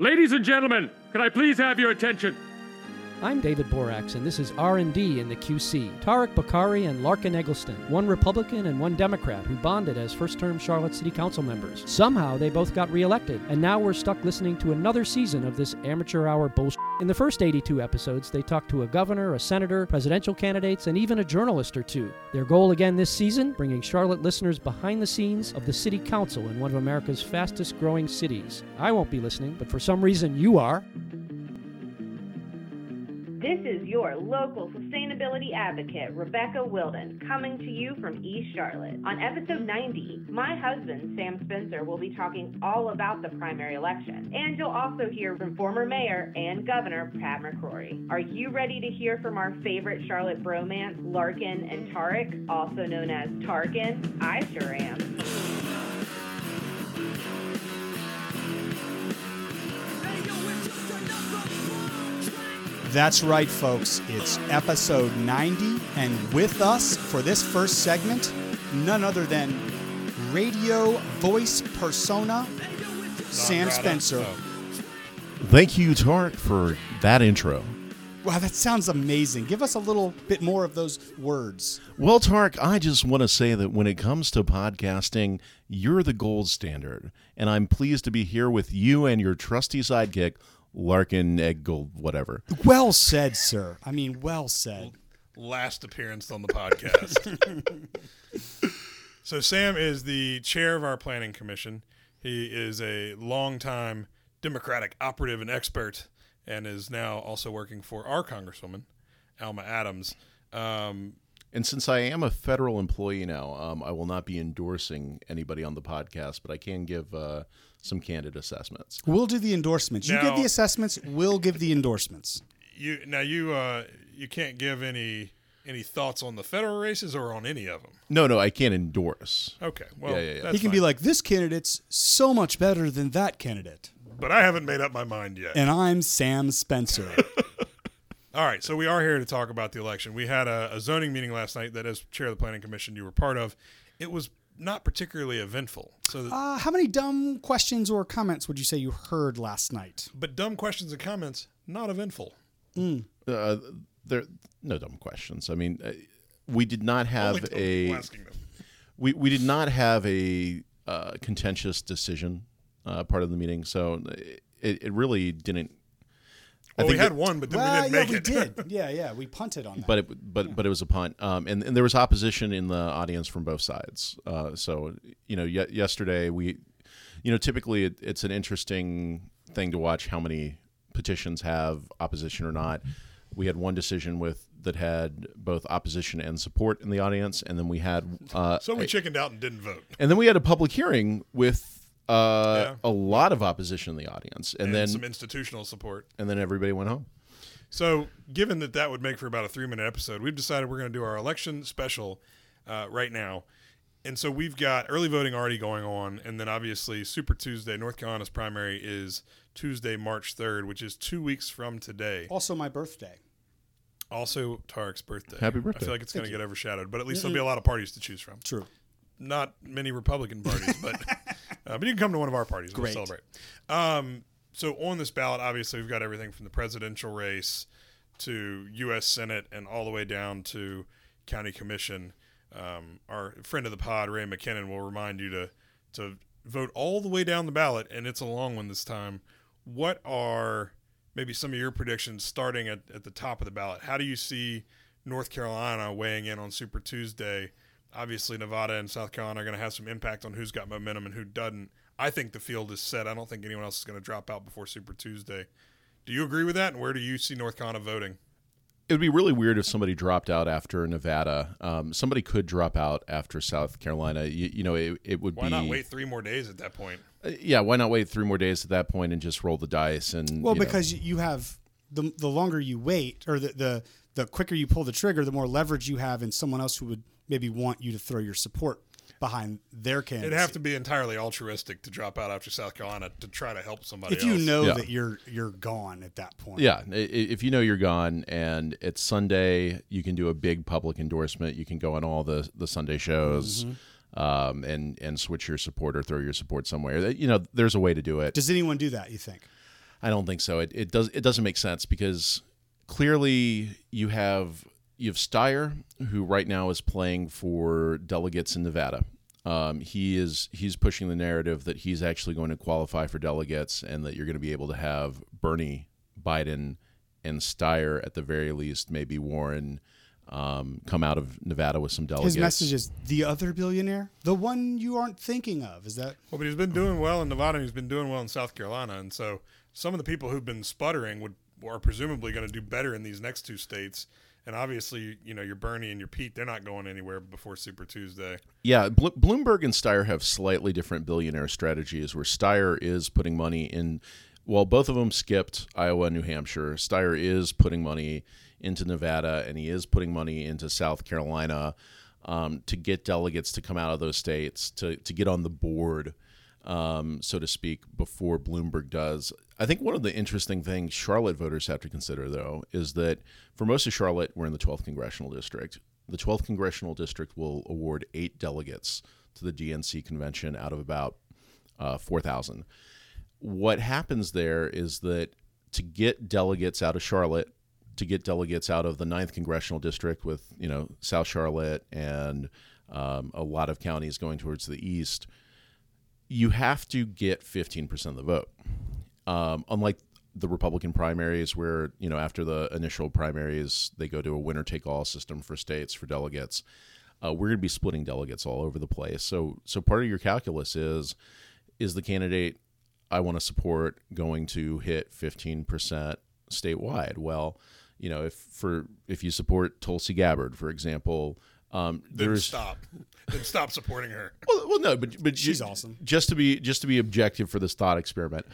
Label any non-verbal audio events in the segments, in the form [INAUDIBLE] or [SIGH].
Ladies and gentlemen, can I please have your attention? I'm David Boraks, and this is R&D in the QC. Tariq Bokhari and Larken Egleston, one Republican and one Democrat, who bonded as first-term Charlotte City Council members. Somehow, they both got reelected, and now we're stuck listening to another season of this amateur hour bullshit. In the first 82 episodes, they talked to a governor, a senator, presidential candidates, and even a journalist or two. Their goal again this season, bringing Charlotte listeners behind the scenes of the city council in one of America's fastest-growing cities. I won't be listening, but for some reason you are. This is your local sustainability advocate, Rebecca Wilden, coming to you from East Charlotte. On episode 90, my husband, Sam Spencer, will be talking all about the primary election. And you'll also hear from former mayor and governor Pat McCrory. Are you ready to hear from our favorite Charlotte bromance, Larken and Tariq, also known as Tarkin? I sure am. That's right, folks. It's episode 90, and with us for this first segment, none other than radio voice persona, Sam Spencer. Thank you, Tariq, for that intro. Wow, that sounds amazing. Give us a little bit more of those words. Well, Tariq, I just want to say that when it comes to podcasting, you're the gold standard. And I'm pleased to be here with you and your trusty sidekick, Larkin Egg Gold, whatever. Well said, sir. I mean, well said. last appearance on the podcast. [LAUGHS] so Sam is the chair of our planning commission. He is a longtime Democratic operative and expert, and is now also working for our Congresswoman, Alma Adams. Um, And since I am a federal employee now, um, I will not be endorsing anybody on the podcast, but I can give uh, some candid assessments. We'll do the endorsements. You give the assessments, we'll give the endorsements. you now you uh, you can't give any any thoughts on the federal races or on any of them. No, no, I can't endorse. Okay, well, Yeah, yeah, yeah. that's he can be like, this candidate's so much better than that candidate. but I haven't made up my mind yet. And I'm Sam Spencer. [LAUGHS] All right, so we are here to talk about the election. We had a, a zoning meeting last night that, as chair of the planning commission, you were part of. It was not particularly eventful. So, uh, how many dumb questions or comments would you say you heard last night? but dumb questions and comments, not eventful. Uh, there, no dumb questions. I mean, uh, we did not have Only a. them. we, we did not have a uh, contentious decision uh, part of the meeting, so it, it really didn't. I Well, we had that- one, but then well, we didn't yeah, make we it. [LAUGHS] did. Yeah, yeah, we punted on that. But it but but it was a punt, um, and and there was opposition in the audience from both sides. Uh, so you know, ye- yesterday we, you know, typically it, it's an interesting thing to watch how many petitions have opposition or not. We had one decision with that had both opposition and support in the audience, and then we had uh, so we a- chickened out and didn't vote. And then we had a public hearing with uh, Yeah. a lot of opposition in the audience, and, And, then some institutional support. and then everybody went home. So, given that that would make for about a three minute episode, we've decided we're going to do our election special uh, right now. And so we've got early voting already going on. And then obviously, Super Tuesday, North Carolina's primary is Tuesday, March 3rd, which is two weeks from today. also, my birthday. Also, Tariq's birthday. Happy birthday! I feel like it's going to get overshadowed, but at least there'll be a lot of parties to choose from. True. Not many Republican parties, but [LAUGHS] uh, but you can come to one of our parties. Great. We'll celebrate. Um, so on this ballot, obviously, we've got everything from the presidential race to U.S. Senate and all the way down to county commission. Um, our friend of the pod, Ray McKinnon, will remind you to to vote all the way down the ballot, and it's a long one this time. What are maybe some of your predictions starting at, at the top of the ballot? How do you see North Carolina weighing in on Super Tuesday? Obviously, Nevada and South Carolina are going to have some impact on who's got momentum and who doesn't. I think the field is set. I don't think anyone else is going to drop out before Super Tuesday. Do you agree with that? And where do you see North Carolina voting? It would be really weird if somebody dropped out after Nevada. Um, somebody could drop out after South Carolina. You, you know, it, it would Why be Why not wait three more days at that point? Uh, yeah, why not wait three more days at that point and just roll the dice and Well, you know. because you have the the longer you wait, or the, the the quicker you pull the trigger, the more leverage you have in someone else who would maybe want you to throw your support behind their candidacy. It'd have to be entirely altruistic to drop out after South Carolina to try to help somebody if you else. know Yeah. that you're you're gone at that point. Yeah, i- i- if you know you're gone and it's Sunday, you can do a big public endorsement. You can go on all the the Sunday shows, Mm-hmm. um, and and switch your support or throw your support somewhere. You know, there's a way to do it. Does anyone do that? You think? I don't think so. It, it does it doesn't make sense because clearly you have you have Steyer, who right now is playing for delegates in Nevada. Um, he is he's pushing the narrative that he's actually going to qualify for delegates and that you're going to be able to have Bernie, Biden, and Steyer at the very least, maybe Warren, um, come out of Nevada with some delegates. His message is the other billionaire, the one you aren't thinking of. Is that? Well, but he's been doing well in Nevada. and He's been doing well in South Carolina, and so some of the people who've been sputtering would are presumably going to do better in these next two states. And obviously, you know, your Bernie and your Pete, they're not going anywhere before Super Tuesday. Yeah, Blo- Bloomberg and Steyer have slightly different billionaire strategies. Where Steyer is putting money in, well, both of them skipped Iowa and New Hampshire. Steyer is putting money into Nevada, and he is putting money into South Carolina um, to get delegates to come out of those states to to get on the board, um, so to speak, before Bloomberg does. I think one of the interesting things Charlotte voters have to consider, though, is that for most of Charlotte, we're in the 12th congressional district. The 12th congressional district will award eight delegates to the DNC convention out of about uh, 4,000. What happens there is that to get delegates out of Charlotte, to get delegates out of the 9th congressional district with, you know, South Charlotte and um, a lot of counties going towards the east, you have to get 15% of the vote. Um, unlike the Republican primaries, where you know after the initial primaries they go to a winner take all system for states for delegates, uh, we're going to be splitting delegates all over the place. So so part of your calculus is is the candidate I want to support going to hit fifteen percent statewide? Well, you know if for if you support Tulsi Gabbard, for example. Um, Then there's stop. then stop supporting her. well, well, no, but but She's awesome. Just to be just to be objective for this thought experiment,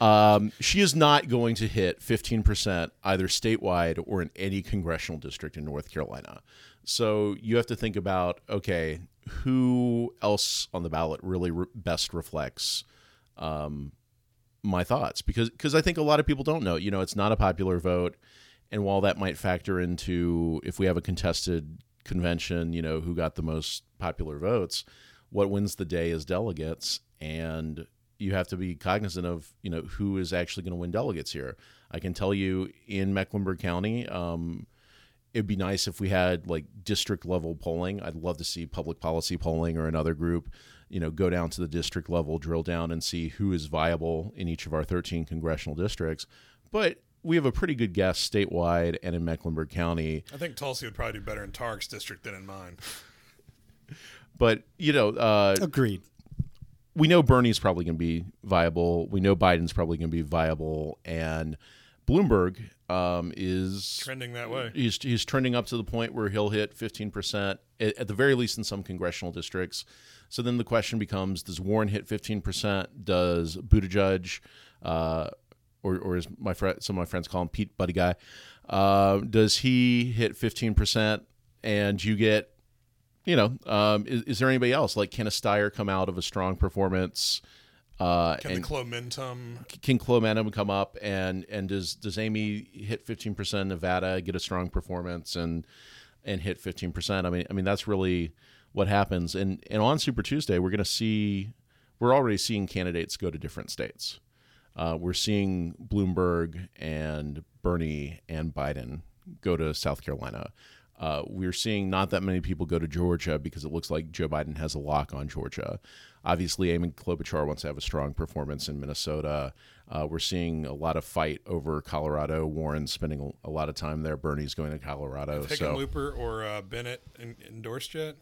um, she is not going to hit 15% either statewide or in any congressional district in North Carolina. So you have to think about okay, who else on the ballot really re- best reflects um, my thoughts? Because because I think a lot of people don't know. You know, it's not a popular vote, and while that might factor into if we have a contested convention, you know, who got the most popular votes, what wins the day is delegates, and you have to be cognizant of you know who is actually going to win delegates here. I can tell you in Mecklenburg County. Um, it'd be nice if we had like district level polling. I'd love to see public policy polling or another group, you know, go down to the district level, drill down and see who is viable in each of our 13 congressional districts. But we have a pretty good guess statewide and in Mecklenburg County. I think Tulsi would probably do better in Tariq's district than in mine. But, you know, uh, Agreed. We know Bernie's probably going to be viable. We know Biden's probably going to be viable. And Bloomberg um, is Trending that way. he's he's trending up to the point where he'll hit 15% at, at the very least in some congressional districts. So then the question becomes: Does Warren hit 15%? Does Buttigieg, uh, or or as my friend, some of my friends call him Pete Buddy Guy, uh, does he hit 15%? And you get, you know, um, is, is there anybody else like can a Steyer come out of a strong performance? Uh, Can and- the Klomentum can Clomanum come up and and does does Amy hit 15% Nevada get a strong performance and and hit 15%? I mean I mean that's really what happens and and on Super Tuesday we're going to see we're already seeing candidates go to different states. Uh, we're seeing Bloomberg and Bernie and Biden go to South Carolina. Uh, we're seeing not that many people go to Georgia because it looks like Joe Biden has a lock on Georgia. Obviously, Amy Klobuchar wants to have a strong performance in Minnesota. Uh, we're seeing a lot of fight over Colorado. Warren's spending a lot of time there. Bernie's going to Colorado. So Hickenlooper or uh, Bennet en- endorsed yet?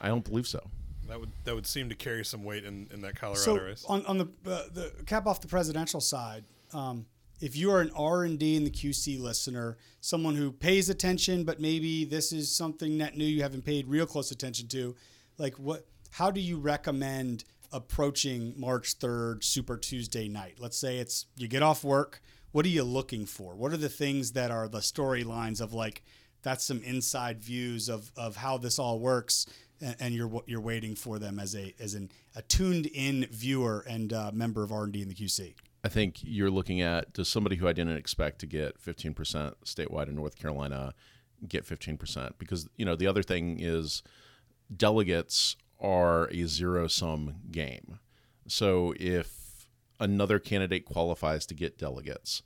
I don't believe so. That would that would seem to carry some weight in, in that Colorado So race. on, on the uh, the cap off the presidential side, um, if you are an R and D in the QC listener, someone who pays attention, but maybe this is something that new you haven't paid real close attention to, like what? How do you recommend approaching March third, Super Tuesday night? Let's say it's you get off work. What are you looking for? What are the things that are the storylines of like? That's some inside views of, of how this all works, and, and you're you're waiting for them as a as an a tuned in viewer and uh, member of R and D in the QC. I think you're looking at does somebody who I didn't expect to get 15% statewide in North Carolina get 15%? Because, you know, the other thing is delegates are a zero sum game. So if another candidate qualifies to get delegates,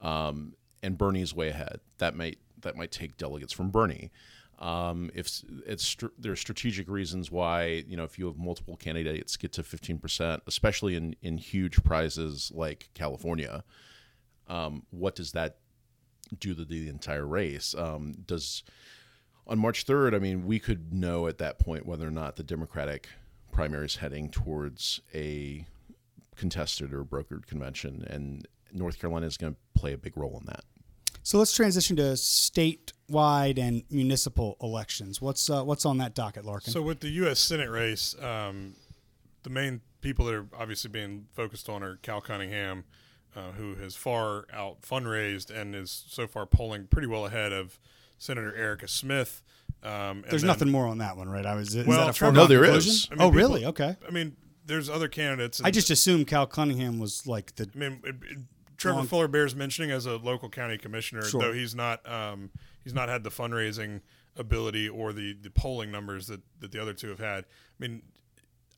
um, and Bernie's way ahead, that might that might take delegates from Bernie. Um, if it's there are strategic reasons why you know if you have multiple candidates get to 15%, especially in in huge prizes like California, um, what does that do to the entire race? Um, does on March 3rd, I mean, we could know at that point whether or not the Democratic primary is heading towards a contested or brokered convention, and North Carolina is going to play a big role in that. So let's transition to statewide and municipal elections. What's uh, what's on that docket, Larken? So with the U.S. Senate race, um, the main people that are obviously being focused on are Cal Cunningham, uh, who has far out fundraised and is so far polling pretty well ahead of Senator Erica Smith. Um, There's then, nothing more on that one, right? I was. Is Well, that a Trevor- No, there conclusion? is. I mean, oh, people- really? Okay. I mean, there's other candidates. I just assumed Cal Cunningham was like the. I mean, it, it- Trevor Long- Fuller bears mentioning as a local county commissioner, Sure. though he's not um, he's not had the fundraising ability or the, the polling numbers that, that the other two have had. I mean,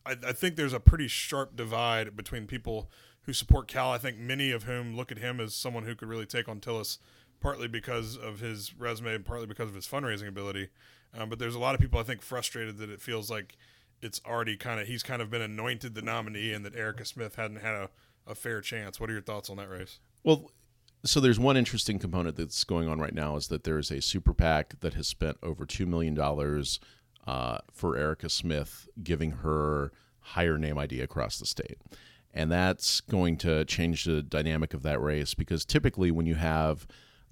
I, I think there's a pretty sharp divide between people who support Cal. I think many of whom look at him as someone who could really take on Tillis, partly because of his resume and partly because of his fundraising ability. Um, but there's a lot of people I think frustrated that it feels like it's already kind of he's kind of been anointed the nominee and that Erica Smith hadn't had a, a fair chance. What are your thoughts on that race? Well, so there's one interesting component that's going on right now is that there is a super PAC that has spent over two million dollars uh, for Erica Smith, giving her higher name ID across the state, and that's going to change the dynamic of that race because typically when you have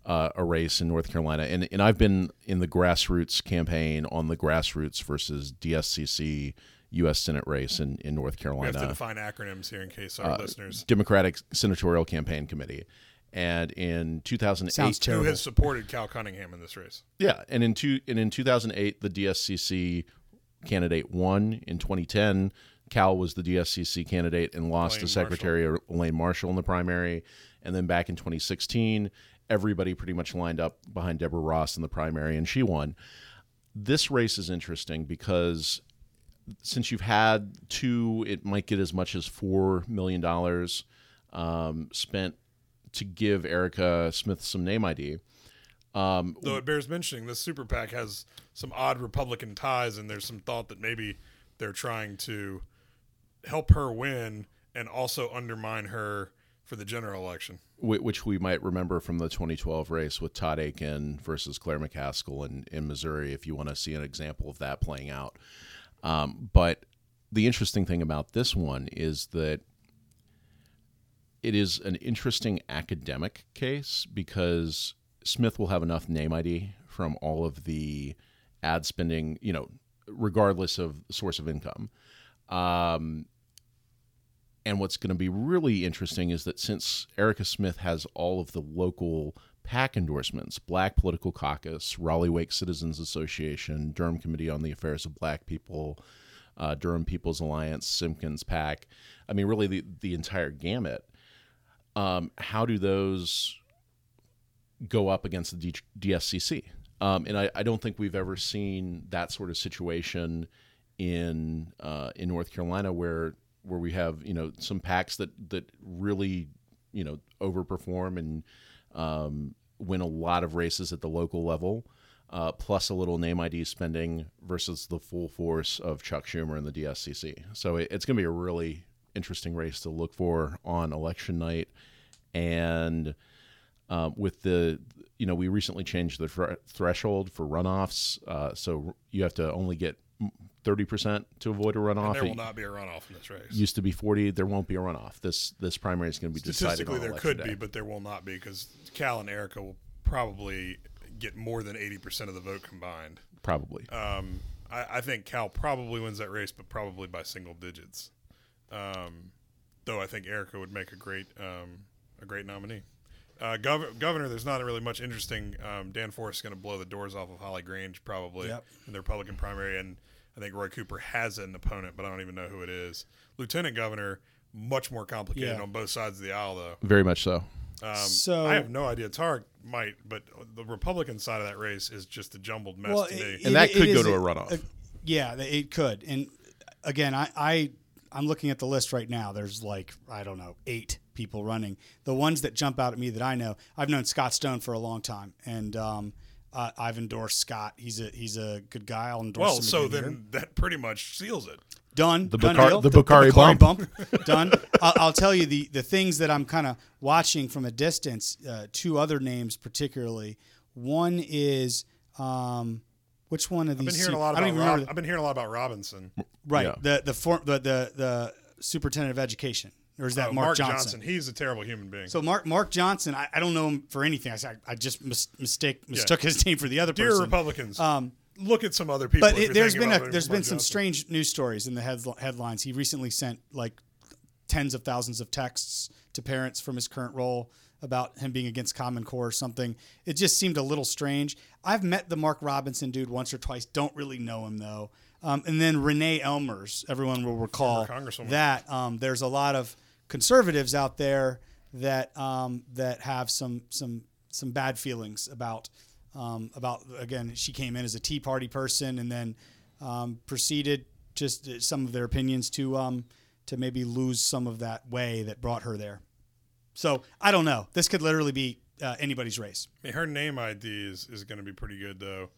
uh, a race in North Carolina, and, and I've been in the grassroots campaign on the grassroots versus DSCC U.S. Senate race in, in North We Carolina. have to define acronyms here in case our listeners Democratic Senatorial Campaign Committee. And in 2008, Sounds who has supported Cal Cunningham in this race. yeah, and in two and in 2008, the DSCC candidate won. In 2010, Cal was the DSCC candidate and lost Elaine to Secretary Elaine Marshall in the primary. And then back in 2016, everybody pretty much lined up behind Deborah Ross in the primary, and she won. This race is interesting because since you've had two, it might get as much as four million dollars um, spent to give Erica Smith some name ID. Um, Though it bears mentioning, this super PAC has some odd Republican ties, and there's some thought that maybe they're trying to help her win and also undermine her for the general election. which we might remember from the 2012 race with Todd Akin versus Claire McCaskill in, in Missouri, if you want to see an example of that playing out. Um, but the interesting thing about this one is that it is an interesting academic case because Smith will have enough name ID from all of the ad spending, you know, regardless of source of income. Um, and what's going to be really interesting is that since Erica Smith has all of the local PAC endorsements, Black Political Caucus, Raleigh Wake Citizens Association, Durham Committee on the Affairs of Black People, uh, Durham People's Alliance, Simpkins PAC, I mean, really the, the entire gamut. Um, how do those go up against the D- DSCC? Um, and I, I don't think we've ever seen that sort of situation in uh, in North Carolina where where we have you know some packs that that really you know overperform and um, win a lot of races at the local level, uh, plus a little name ID spending versus the full force of Chuck Schumer and the DSCC. So it, it's going to be a really interesting race to look for on election night, and um, with the you know we recently changed the thre- threshold for runoffs, uh, so you have to only get thirty percent to avoid a runoff. And there will not be a runoff in this race. used to be forty. There won't be a runoff. This this primary is going to be decided Statistically, there could day. be, but there will not be because Cal and Erica will probably get more than 80% of the vote combined. probably. Um, I, I think Cal probably wins that race, but probably by single digits. Um, though I think Erica would make a great um, a great nominee. Uh, gov- governor, there's not really much interesting. Um, Dan Forest is going to blow the doors off of Holly Grange probably Yep. in the Republican primary, and I think Roy Cooper has an opponent, but I don't even know who it is. Lieutenant governor, much more complicated Yeah. on both sides of the aisle, though. Very much so. Um, So- I have no idea. Tariq might, but the Republican side of that race is just a jumbled mess to me. And that could go to a runoff. yeah, it could. And again, I, I I'm looking at the list right now. There's like I don't know eight people running. The ones that jump out at me that I know, I've known Scott Stone for a long time, and um, uh, I've endorsed Scott. He's a he's a good guy. I'll endorse him. Well, him. so then here. that pretty much seals it. done. The done Bakar- deal. the Bokhari bump. bump. [LAUGHS] done. I'll, I'll tell you the the things that I'm kind of watching from a distance. Uh, two other names particularly. One is um, which one of I've these? been hearing a lot I don't about. even Rob, remember. I've been hearing a lot about Robinson. Right. Yeah. The the, form, the the the superintendent of education, or is that Uh, Mark, Johnson? He's a terrible human being. So Mark Mark Johnson, I, I don't know him for anything. I I just mis- mistake mistook his name for the other Dear person. Republicans, Um, look at some other people. but if it, you're there's thinking been about a voting there's for been some Johnson. strange news stories in the head, headlines. He recently sent like tens of thousands of texts to parents from his current role about him being against Common Core or something. It just seemed a little strange. I've met the Mark Robinson dude once or twice. Don't really know him though. Um, and then Renee Ellmers, everyone will recall that um, there's a lot of conservatives out there that um, that have some some some bad feelings about um, about again she came in as a Tea Party person and then um, proceeded just uh, some of their opinions to um, to maybe lose some of that way that brought her there. So I don't know. This could literally be uh, anybody's race. I mean, her name ID is, is going to be pretty good though.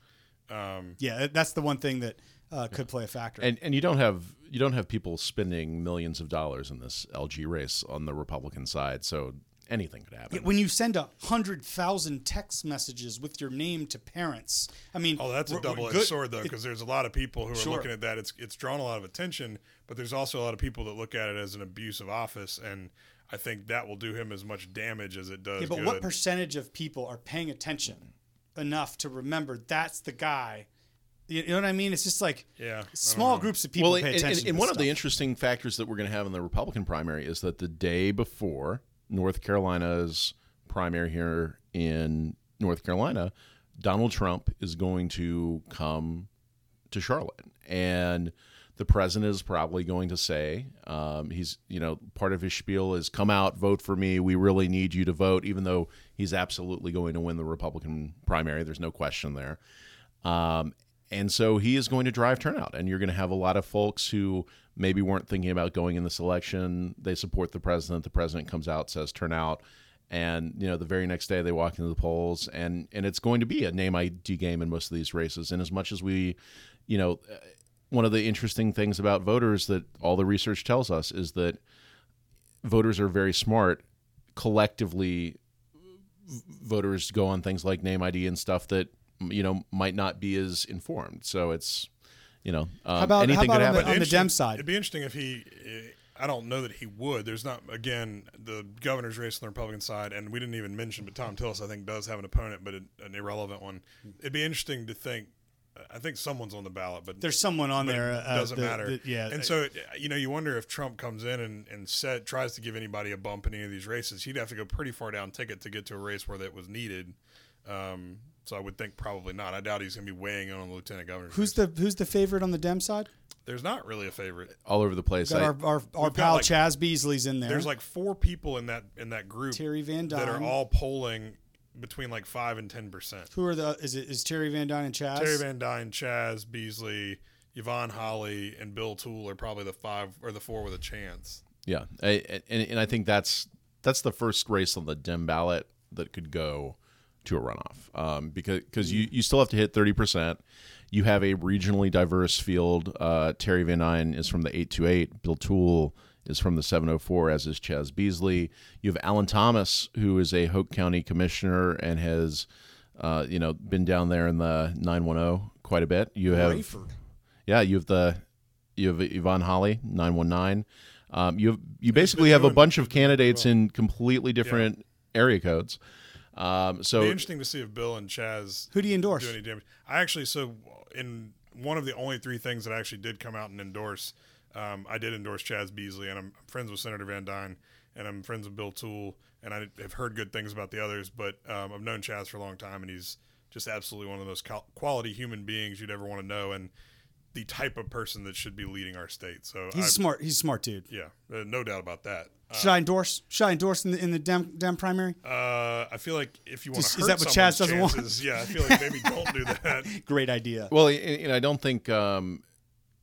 Um, Yeah, that's the one thing that uh, could play a factor. And and you don't have you don't have people spending millions of dollars in this LG race on the Republican side, so anything could happen. when you send a hundred thousand text messages with your name to parents, I mean, oh, that's a we're- we're double edged good- sword though, because there's a lot of people who are Sure. looking at that. It's it's drawn a lot of attention, but there's also a lot of people that look at it as an abuse of office, and I think that will do him as much damage as it does. Yeah, but good. what percentage of people are paying attention enough to remember that's the guy? You you know what I mean? It's just like Yeah, small groups of people well, pay and, attention. and, to and this one of the interesting factors that we're going to have in the Republican primary is that the day before North Carolina's primary here in North Carolina, Donald Trump is going to come to Charlotte, and the president is probably going to say, um, he's you know part of his spiel is come out, vote for me. We really need you to vote, even though he's absolutely going to win the Republican primary. There's no question there. Um, and so he is going to drive turnout, and you're going to have a lot of folks who maybe weren't thinking about going in this election. They support the president. The president comes out, says turnout, and you know the very next day they walk into the polls, and and it's going to be a name ID game in most of these races. And as much as we, you know, one of the interesting things about voters that all the research tells us is that voters are very smart. Collectively, voters go on things like name ID and stuff that you know might not be as informed. So it's you know um, How about- how anything about could on the- happen. on the Dem side? It'd be interesting if he. eh, I don't know that he would. There's not again the governor's race on the Republican side, and we didn't even mention, but Tom Tillis I think does have an opponent, but an an irrelevant one. It'd be interesting to think. I think someone's on the ballot, but There's someone on there. It uh, doesn't the- matter. the- yeah, and so you know, you wonder if Trump comes in and and set, tries to give anybody a bump in any of these races, he'd have to go pretty far down ticket to get to a race where that was needed. Um, so I would think probably not. I doubt he's going to be weighing in on the lieutenant governor. who's the who's the favorite on the Dem side? There's not really a favorite. all over the place. Got I- our our, our pal like- Chaz Beasley's in there. There's like four people in that in that group Terry Van Duyn. that are all polling between like five and ten percent. Who are the? Is it is Terry Van Duyn and Chaz? Terry Van Duyn, Chaz Beasley, Yvonne Holley, and Bill Toole are probably the five or the four with a chance. Yeah, I, and, and I think that's that's the first race on the Dem ballot that could go to a runoff um, because because you, you still have to hit thirty percent. You have a regionally diverse field. Uh, Terry Van Duyn is from the eight two eight. Bill Toole is from the seven oh four, as is Chaz Beasley. You have Alan Thomas, who is a Hoke County commissioner and has uh, you know been down there in the nine one zero quite a bit. You have Rayford. yeah, you have the you have Yvonne Holley, nine one nine. Um, you have, you basically have a bunch of candidates in completely different area codes. Um, Be so interesting to see if Bill and Chaz Who do you endorse? do any damage. I actually so in one of the only three things that I actually did come out and endorse, um, I did endorse Chaz Beasley, and I'm friends with Senator Van Duyn, and I'm friends with Bill Toole, and I have heard good things about the others. But um, I've known Chaz for a long time, and he's just absolutely one of the most quality human beings you'd ever want to know, and the type of person that should be leading our state. So He's I, smart. He's a smart dude. yeah, uh, no doubt about that. Should I endorse? Should I endorse in the in the Dem Dem primary? Uh, I feel like if you want Just- to is hurt that what Chaz doesn't want? chances, yeah, I feel like maybe don't do that. [LAUGHS] Great idea. well, and, and I don't think um,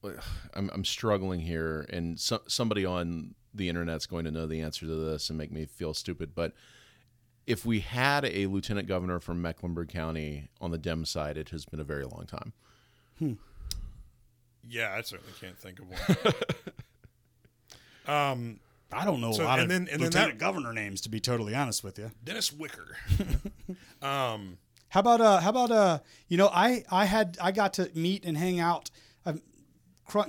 [SIGHS] I'm, I'm struggling here, and so, somebody on the internet's going to know the answer to this and make me feel stupid. But if we had a lieutenant governor from Mecklenburg County on the Dem side, it has been a very long time. Yeah, I certainly can't think of one. [LAUGHS] um, I don't know So, a lot and of then- and then lieutenant that- governor names, to be totally honest with you. Dennis Wicker. [LAUGHS] um, How about uh? How about uh? You know, I I had I got to meet and hang out.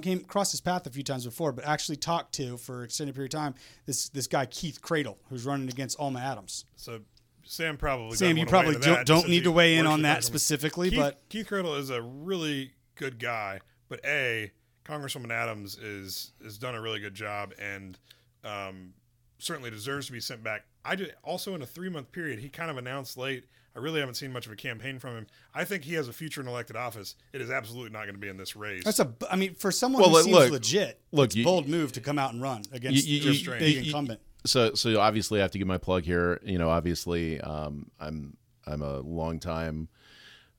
Came across his path a few times before, but actually talked to for extended period of time this this guy Keith Cradle, who's running against Alma Adams. so Sam probably Sam, you probably don't, don't need to weigh in on that specifically, Keith, but Keith Cradle is a really good guy, but a Congresswoman Adams is has done a really good job and um, certainly deserves to be sent back. I did also in a three month period. He kind of announced late. I really haven't seen much of a campaign from him. I think he has a future in elected office. It is absolutely not going to be in this race. that's a. I mean, for someone Well, who look- seems look- legit, look, it's you- bold move to come out and run against You- you- a you- big you- incumbent. So, so obviously, I have to give my plug here. You know, obviously, um, I'm I'm a longtime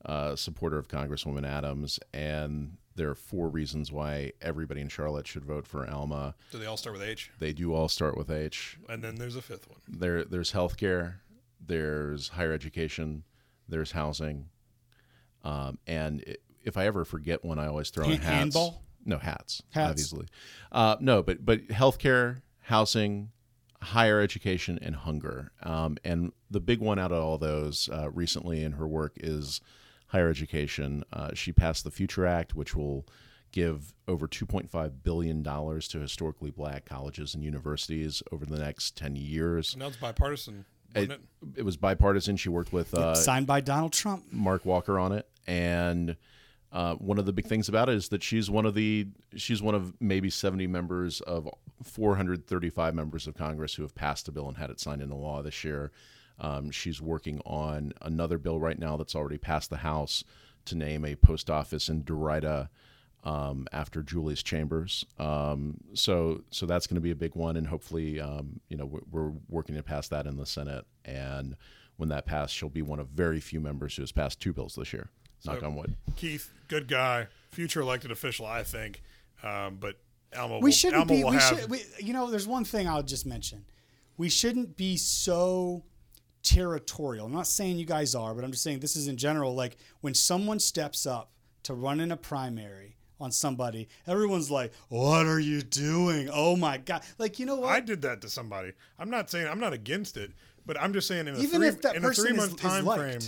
uh, supporter of Congresswoman Adams, and there are four reasons why everybody in Charlotte should vote for Alma. Do they all start with H? They do all start with H. And then there's a fifth one. There, there's healthcare, there's higher education, there's housing, um, and i if I ever forget one, I always throw in hats. handball? No hats, Hats. obviously. Uh, no, but but healthcare, housing, higher education, and hunger. Um, and the big one out of all those uh, recently in her work is higher education. Uh, she passed the Future Act, which will give over 2.5 billion dollars to historically black colleges and universities over the next 10 years. Now it's bipartisan, wasn't It, it? it was bipartisan. She worked with uh, Signed by Donald Trump. Mark Walker on it, and uh, one of the big things about it is that she's one of the she's one of maybe 70 members of 435 members of Congress who have passed a bill and had it signed into law this year. Um, she's working on another bill right now that's already passed the House to name a post office in Derrida um, after Julius Chambers. Um, so so that's going to be a big one, and hopefully, um, you know, we're, we're working to pass that in the Senate. And when that passes, she'll be one of very few members who has passed two bills this year. Knock So- on wood. Keith, good guy, future elected official, I think. Um, but Alma, we will, shouldn't Alma be. will We have. should. We, you know, there's one thing I'll just mention. We shouldn't be so territorial. I'm not saying you guys are, but I'm just saying this is in general. Like when someone steps up to run in a primary on somebody, everyone's like, "What are you doing? Oh my god!" Like you know what? I did that to somebody. I'm not saying I'm not against it, but I'm just saying in a Even three, if that in a person three is- month is time liked. frame,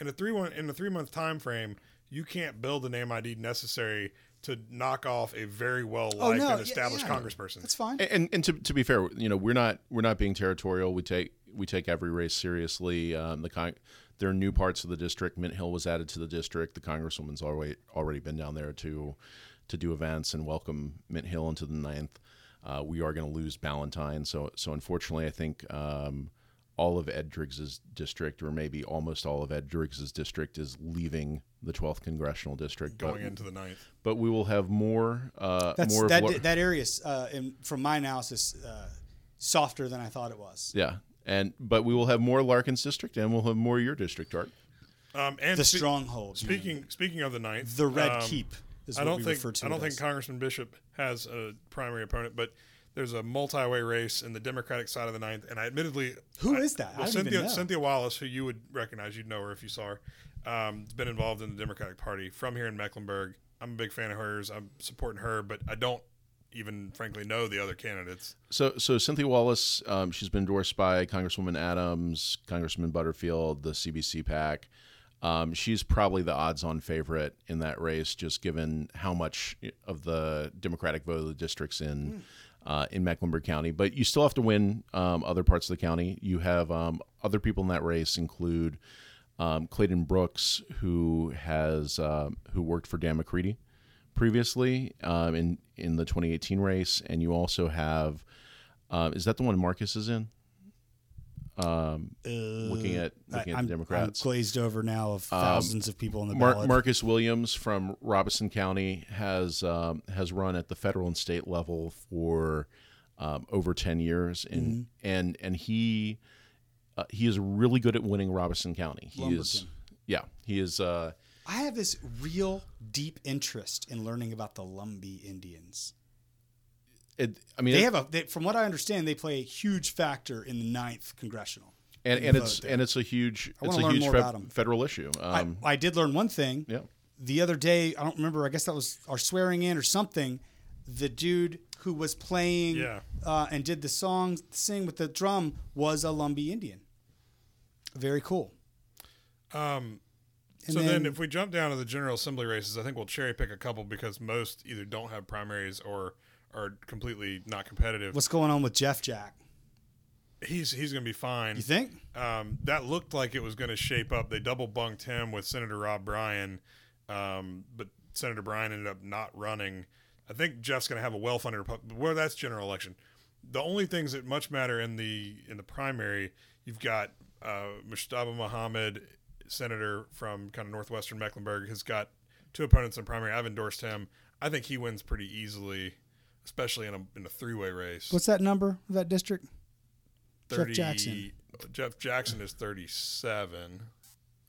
in a three one in a three month time frame, you can't build the name ID necessary to knock off a very well oh liked no, and yeah, established yeah. congressperson. That's fine. And, and to, to be fair, you know, we're not we're not being territorial. We take we take every race seriously. Um, the con- there are new parts of the district. Mint Hill was added to the district. The congresswoman's already already been down there to to do events and welcome Mint Hill into the ninth. Uh, we are going to lose Ballantyne, so so unfortunately, I think um, all of Ed Driggs's district, or maybe almost all of Ed Driggs's district, is leaving the 12th congressional district. going but, into the ninth. but we will have more uh, That's more of that. what- that area uh, in, from my analysis, uh, softer than I thought it was. Yeah, and but we will have more Larken's district, and we'll have more your district, Art. Um, and The spe- stronghold. man. Speaking speaking of the ninth, the red um, keep is what I don't we think refer to I don't it think as. Congressman Bishop has a primary opponent, but there's a multi-way race in the Democratic side of the ninth, and I admittedly Who I- is that? I Well, don't even Cynthia know. Cynthia Wallace, who you would recognize, you'd know her if you saw her. Um, has been involved in the Democratic Party from here in Mecklenburg. I'm a big fan of hers. I'm supporting her, but I don't even frankly know the other candidates. So, so Cynthia Wallace, um, she's been endorsed by Congresswoman Adams, Congressman Butterfield, the CBC PAC. Um, she's probably the odds-on favorite in that race, just given how much of the Democratic vote of the districts in uh, in Mecklenburg County. But you still have to win um, other parts of the county. You have um, other people in that race include um, Clayton Brooks, who has uh, who worked for Dan McCready previously um, in in the 2018 race, and you also have um, is that the one Marcus is in? Um, looking at looking I, at the Democrats, I'm glazed over now of thousands of people in the Mar- ballot. Marcus Williams from Robeson County has um, has run at the federal and state level for um, over ten years, and Mm-hmm. and and he uh, he is really good at winning Robeson County. He is, yeah, he is. I have this real deep interest in learning about the Lumbee Indians. It, I mean, They it- have a, they, from what I understand, they play a huge factor in the ninth congressional. and, and it's there. and it's a huge I it's wanna a learn huge more fe- about 'em. federal issue. Um, I, I did learn one thing. yeah. The other day, I don't remember. I guess that was our swearing in or something. The dude who was playing Yeah. uh, and did the song, sing with the drum, was a Lumbee Indian. Very cool. Um, And so then, then- if we jump down to the General Assembly races, I think we'll cherry pick a couple because most either don't have primaries or are completely not competitive. What's going on with Jeff Jack? he's he's going to be fine. You think? Um, that looked like it was going to shape up. They double bunked him with Senator Rob Bryan, um, but Senator Bryan ended up not running. I think Jeff's going to have a well-funded Republican. Well, that's general election. The only things that much matter in the in the primary, you've got uh, Mohammed, senator from kind of northwestern Mecklenburg, has got two opponents in primary. I've endorsed him. I think he wins pretty easily, especially in a in a three-way race. What's that number of that district? Jeff Jackson. Jeff Jackson is 37.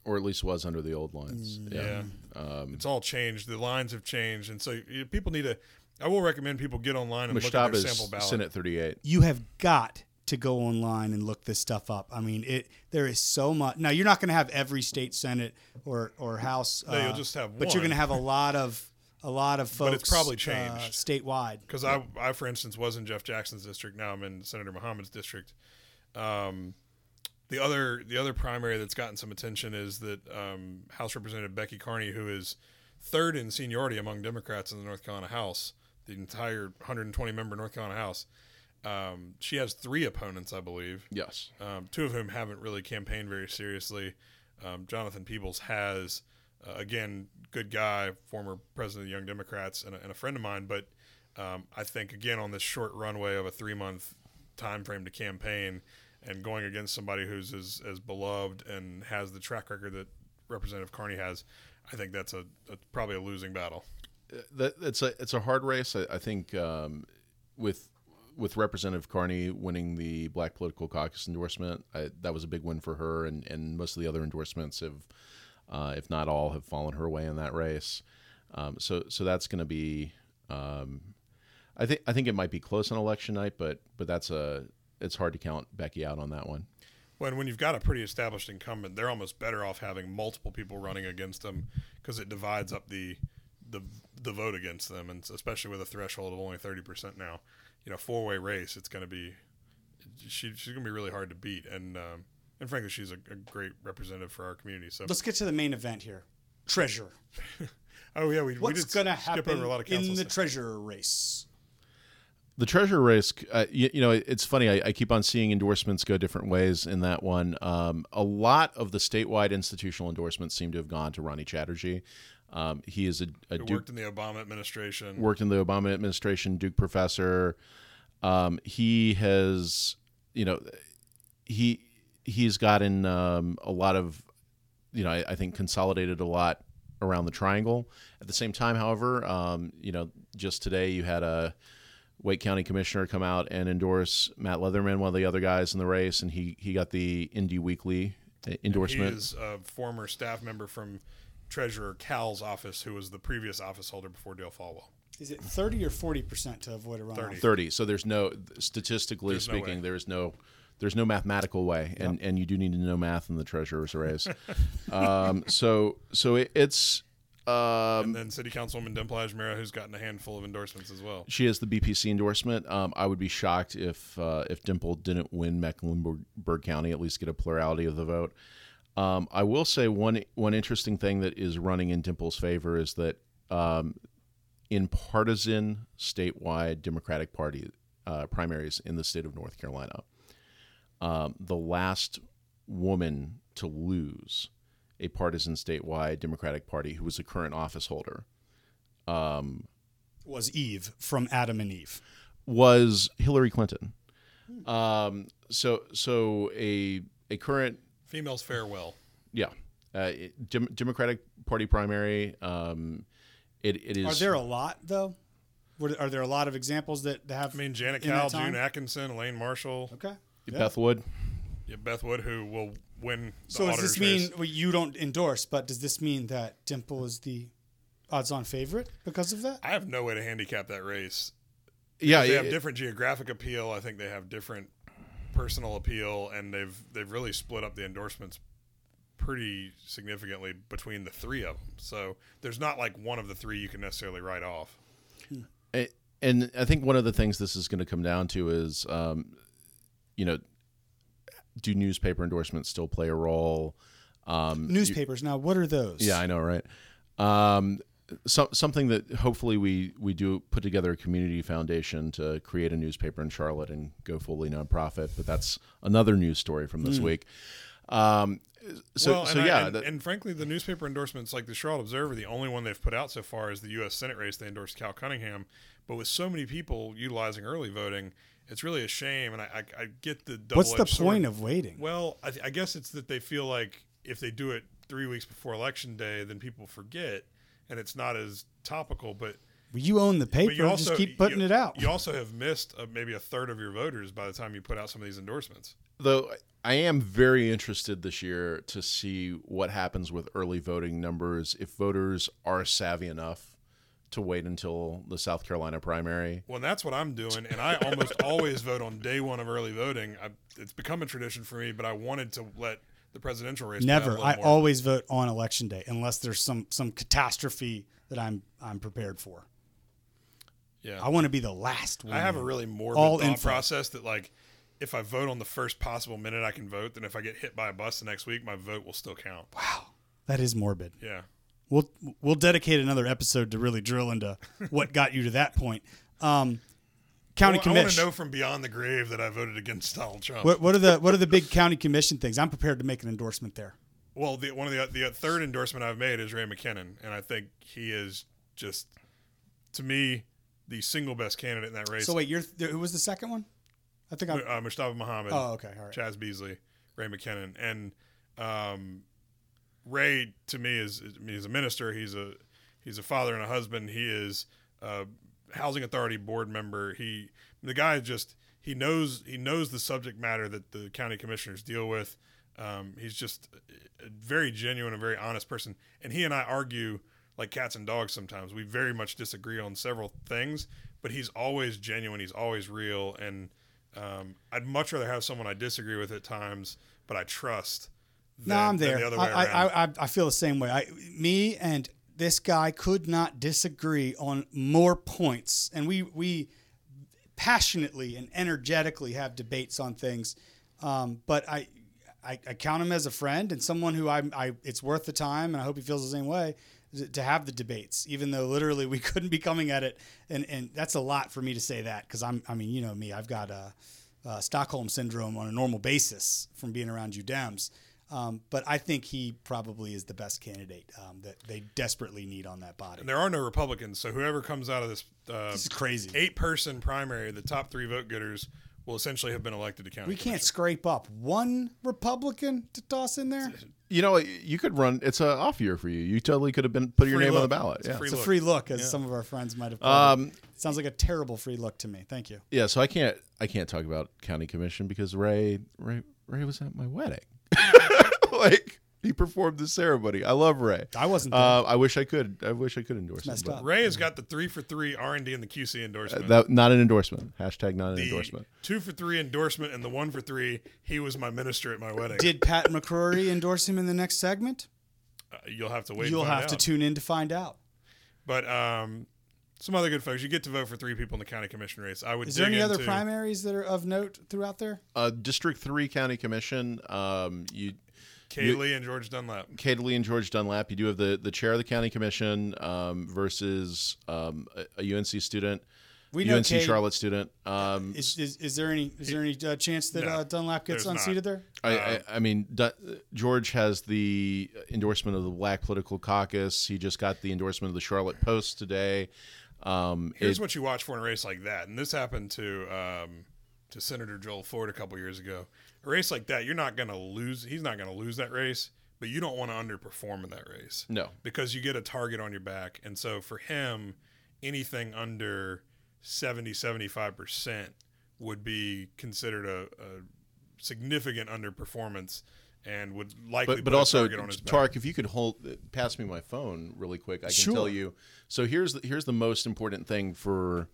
or at least was under the old lines. Mm, Yeah. Um, It's all changed. The lines have changed. And so you, people need to, I will recommend people get online and look at their sample Mujtaba's ballot. Senate 38. You have got to go online and look this stuff up. I mean, it there is so much. Now, you're not going to have every state senate or or house. No, you'll uh, just have But you're going to have a lot of a lot of folks. [LAUGHS] But it's probably uh, changed. statewide. Because I, I, for instance, was in Jeff Jackson's district. Now I'm in Senator Mohammed's district. Um, the other the other primary that's gotten some attention is that um, House Representative Becky Carney, who is third in seniority among Democrats in the North Carolina House, the entire 120 member North Carolina House, um, she has three opponents, I believe. Yes. um, two of whom haven't really campaigned very seriously. Um, Jonathan Peebles has, uh, again, good guy, former president of the Young Democrats, and a, and a friend of mine. But um, I think again on this short runway of a three month time frame to campaign, and going against somebody who's as, as beloved and has the track record that Representative Carney has, I think that's a, a probably a losing battle. that it's a it's a hard race. I, I think um, with with Representative Carney winning the Black Political Caucus endorsement, I, that was a big win for her, and, and most of the other endorsements have, uh, if not all, have fallen her way in that race. Um, so so that's going to be. Um, I think I think it might be close on election night, but but that's a it's hard to count Becky out on that one. when when you've got a pretty established incumbent, they're almost better off having multiple people running against them because it divides up the the the vote against them, and especially with a threshold of only thirty percent now, you know, four way race, it's going to be she, she's going to be really hard to beat, and um, and frankly, she's a, a great representative for our community. So, Let's get to the main event here. treasure. [LAUGHS] oh yeah, we, we What's going to skip happen over a lot of in the stuff. treasurer race? The treasure race, uh, you, you know, it's funny. I, I keep on seeing endorsements go different ways in that one. Um, a lot of the statewide institutional endorsements seem to have gone to Ronnie Chatterjee. Um, he is a, a Duke, worked in the Obama administration. worked in the Obama administration, Duke professor. Um, he has, you know, he he's gotten um, a lot of, you know, I, I think consolidated a lot around the triangle. At the same time, however, um, you know, just today you had a Wake County commissioner come out and endorse Matt Leatherman, one of the other guys in the race, and he he got the Indy Weekly endorsement. He is a former staff member from Treasurer Cowell's office, who was the previous office holder before Dale Folwell. Is it 30 or 40% to avoid a runoff? 30. 30 so there's no statistically There's speaking way. there's no there's no mathematical way and and you do need to know math in the treasurer's race [LAUGHS] um so so it, it's um And then City Councilwoman Dimple Ajmera, who's gotten a handful of endorsements as well. she has the BPC endorsement. Um, I would be shocked if uh, if Dimple didn't win Mecklenburg County, at least get a plurality of the vote. Um, I will say one one interesting thing that is running in Dimple's favor is that um, in partisan statewide Democratic Party uh, primaries in the state of North Carolina, um, the last woman to lose a partisan statewide Democratic Party who was a current office holder Was Eve from Adam and Eve. was Hillary Clinton. Um, so so a a current Females farewell. yeah uh, Dem- Democratic Party primary. Um, it it is Are there a lot, though? Were- Are there a lot of examples that have. I mean, Janet in Cowell. June Atkinson, Elaine Marshall, Okay. Yeah. Beth Wood. yeah, Beth Wood, who will win. The So does this auditors mean well, you don't endorse? But does this mean that Dimple is the odds-on favorite because of that? I have no way to handicap that race. Yeah, They it- have different geographic appeal. I think they have different personal appeal, and they've they've really split up the endorsements pretty significantly between the three of them. So there's not like one of the three you can necessarily write off. And I think one of the things this is going to come down to is, um, you know, do newspaper endorsements still play a role? Um, Newspapers. now, what are those? yeah, I know, right? Um, so, something that hopefully we we do put together a community foundation to create a newspaper in Charlotte and go fully nonprofit. But that's another news story from this week. Um, so, well, so and I- yeah, and, that- and frankly, the newspaper endorsements, like the Charlotte Observer, the only one they've put out so far is the U.S. Senate race. They endorsed Cal Cunningham, but with so many people utilizing early voting, it's really a shame. And I, I, I get the double. What's the point of waiting? Well, I, th- I guess it's that they feel like if they do it three weeks before election day, then people forget, and it's not as topical. But Well, you own the paper. but you also just keep putting you- it out. You also have missed uh, maybe a third of your voters by the time you put out some of these endorsements. though I am very interested this year to see what happens with early voting numbers if voters are savvy enough to wait until the South Carolina primary. Well, that's what I'm doing, and I almost [LAUGHS] always vote on day one of early voting. I, it's become a tradition for me, but I wanted to let the presidential race. play out a Never. I more. always vote on election day unless there's some some catastrophe that I'm I'm prepared for. yeah. I want to be the last one. I have a really morbid All thought info. process that like if I vote on the first possible minute I can vote, then if I get hit by a bus the next week, my vote will still count. Wow, that is morbid. Yeah. We'll we'll dedicate another episode to really drill into what got you to that point. Um, county I, want to know from beyond the grave that I voted against Donald Trump. What, what are the what are the big county commission things? I'm prepared to make an endorsement there. Well, the, one of the the third endorsement I've made is Ray McKinnon, and I think he is just to me the single best candidate in that race. So wait, you're who was the second one? I think I. uh, Mujtaba Mohammed. Oh, okay, all right. Chaz Beasley, Ray McKinnon, and um, Ray to me is he's a minister. He's a he's a father and a husband. He is a housing authority board member. He the guy just he knows he knows the subject matter that the county commissioners deal with. Um, he's just a very genuine and very honest person. And he and I argue like cats and dogs sometimes. We very much disagree on several things, but he's always genuine. He's always real. And um, I'd much rather have someone I disagree with at times, but I trust. No, than- I'm than there. The other way I, around. I, I, I feel the same way. I, me and this guy could not disagree on more points, and we we passionately and energetically have debates on things. Um, but I, I I count him as a friend and someone who I, I it's worth the time, and I hope he feels the same way to- have the debates, even though literally we [LAUGHS] couldn't be coming at it, and and that's a lot for me to say that because I'm I mean you know me I've got a. Stockholm syndrome on a normal basis from being around you Dems. Um, but I think he probably is the best candidate um, that they desperately need on that body. And there are no Republicans, so whoever comes out of this, uh, This is crazy. eight person primary, the top three vote getters will essentially have been elected to county. We can't commissioner. scrape up one Republican to toss in there. You know, you could run. It's a off year for you. You totally could have been put your Free name on the ballot. It's a Yeah. free It's a look. free look, as some of our friends might have. Called Um, it. Sounds like a terrible free look to me. Thank you. yeah. So I can't. I can't talk about county commission because Ray. Ray. Ray was at my wedding. [LAUGHS] like he performed the ceremony. I love Ray. I wasn't there. Uh, I wish I could. I wish I could endorse him. but. Ray has got the three for three R and D and the QC endorsement. That not an endorsement. Hashtag not an the endorsement. two for three endorsement and the one for three. He was my minister at my wedding. Did Pat McCrory endorse him in the next segment? Uh, you'll have to wait. You'll and find have to out. tune in to find out. But um, some other good folks. You get to vote for three people in the county commission race. I would. Is there dig any other into- primaries that are of note throughout there? Uh, District Three County Commission. Um, you. Kaylee and George Dunlap. Kate Lee and George Dunlap. You do have the, the chair of the county commission um, versus um, a, a UNC student, We know UNC Kate- Charlotte student. Um, Is, is, is there any is there any uh, chance that No, uh, Dunlap gets there's not. unseated there? I, I, I mean, Du- George has the endorsement of the Black Political Caucus. He just got the endorsement of the Charlotte Post today. Um, Here's it- what you watch for in a race like that, and this happened to um, to Senator Joel Ford a couple years ago. A race like that, you're not going to lose. He's not going to lose that race, but you don't want to underperform in that race. No. because you get a target on your back, and so for him, anything under 70, 75 percent would be considered a, a significant underperformance. And would likely but but put a also target on his back. Tark, if you could hold pass me my phone really quick, I can Sure. tell you. So here's the, here's the most important thing for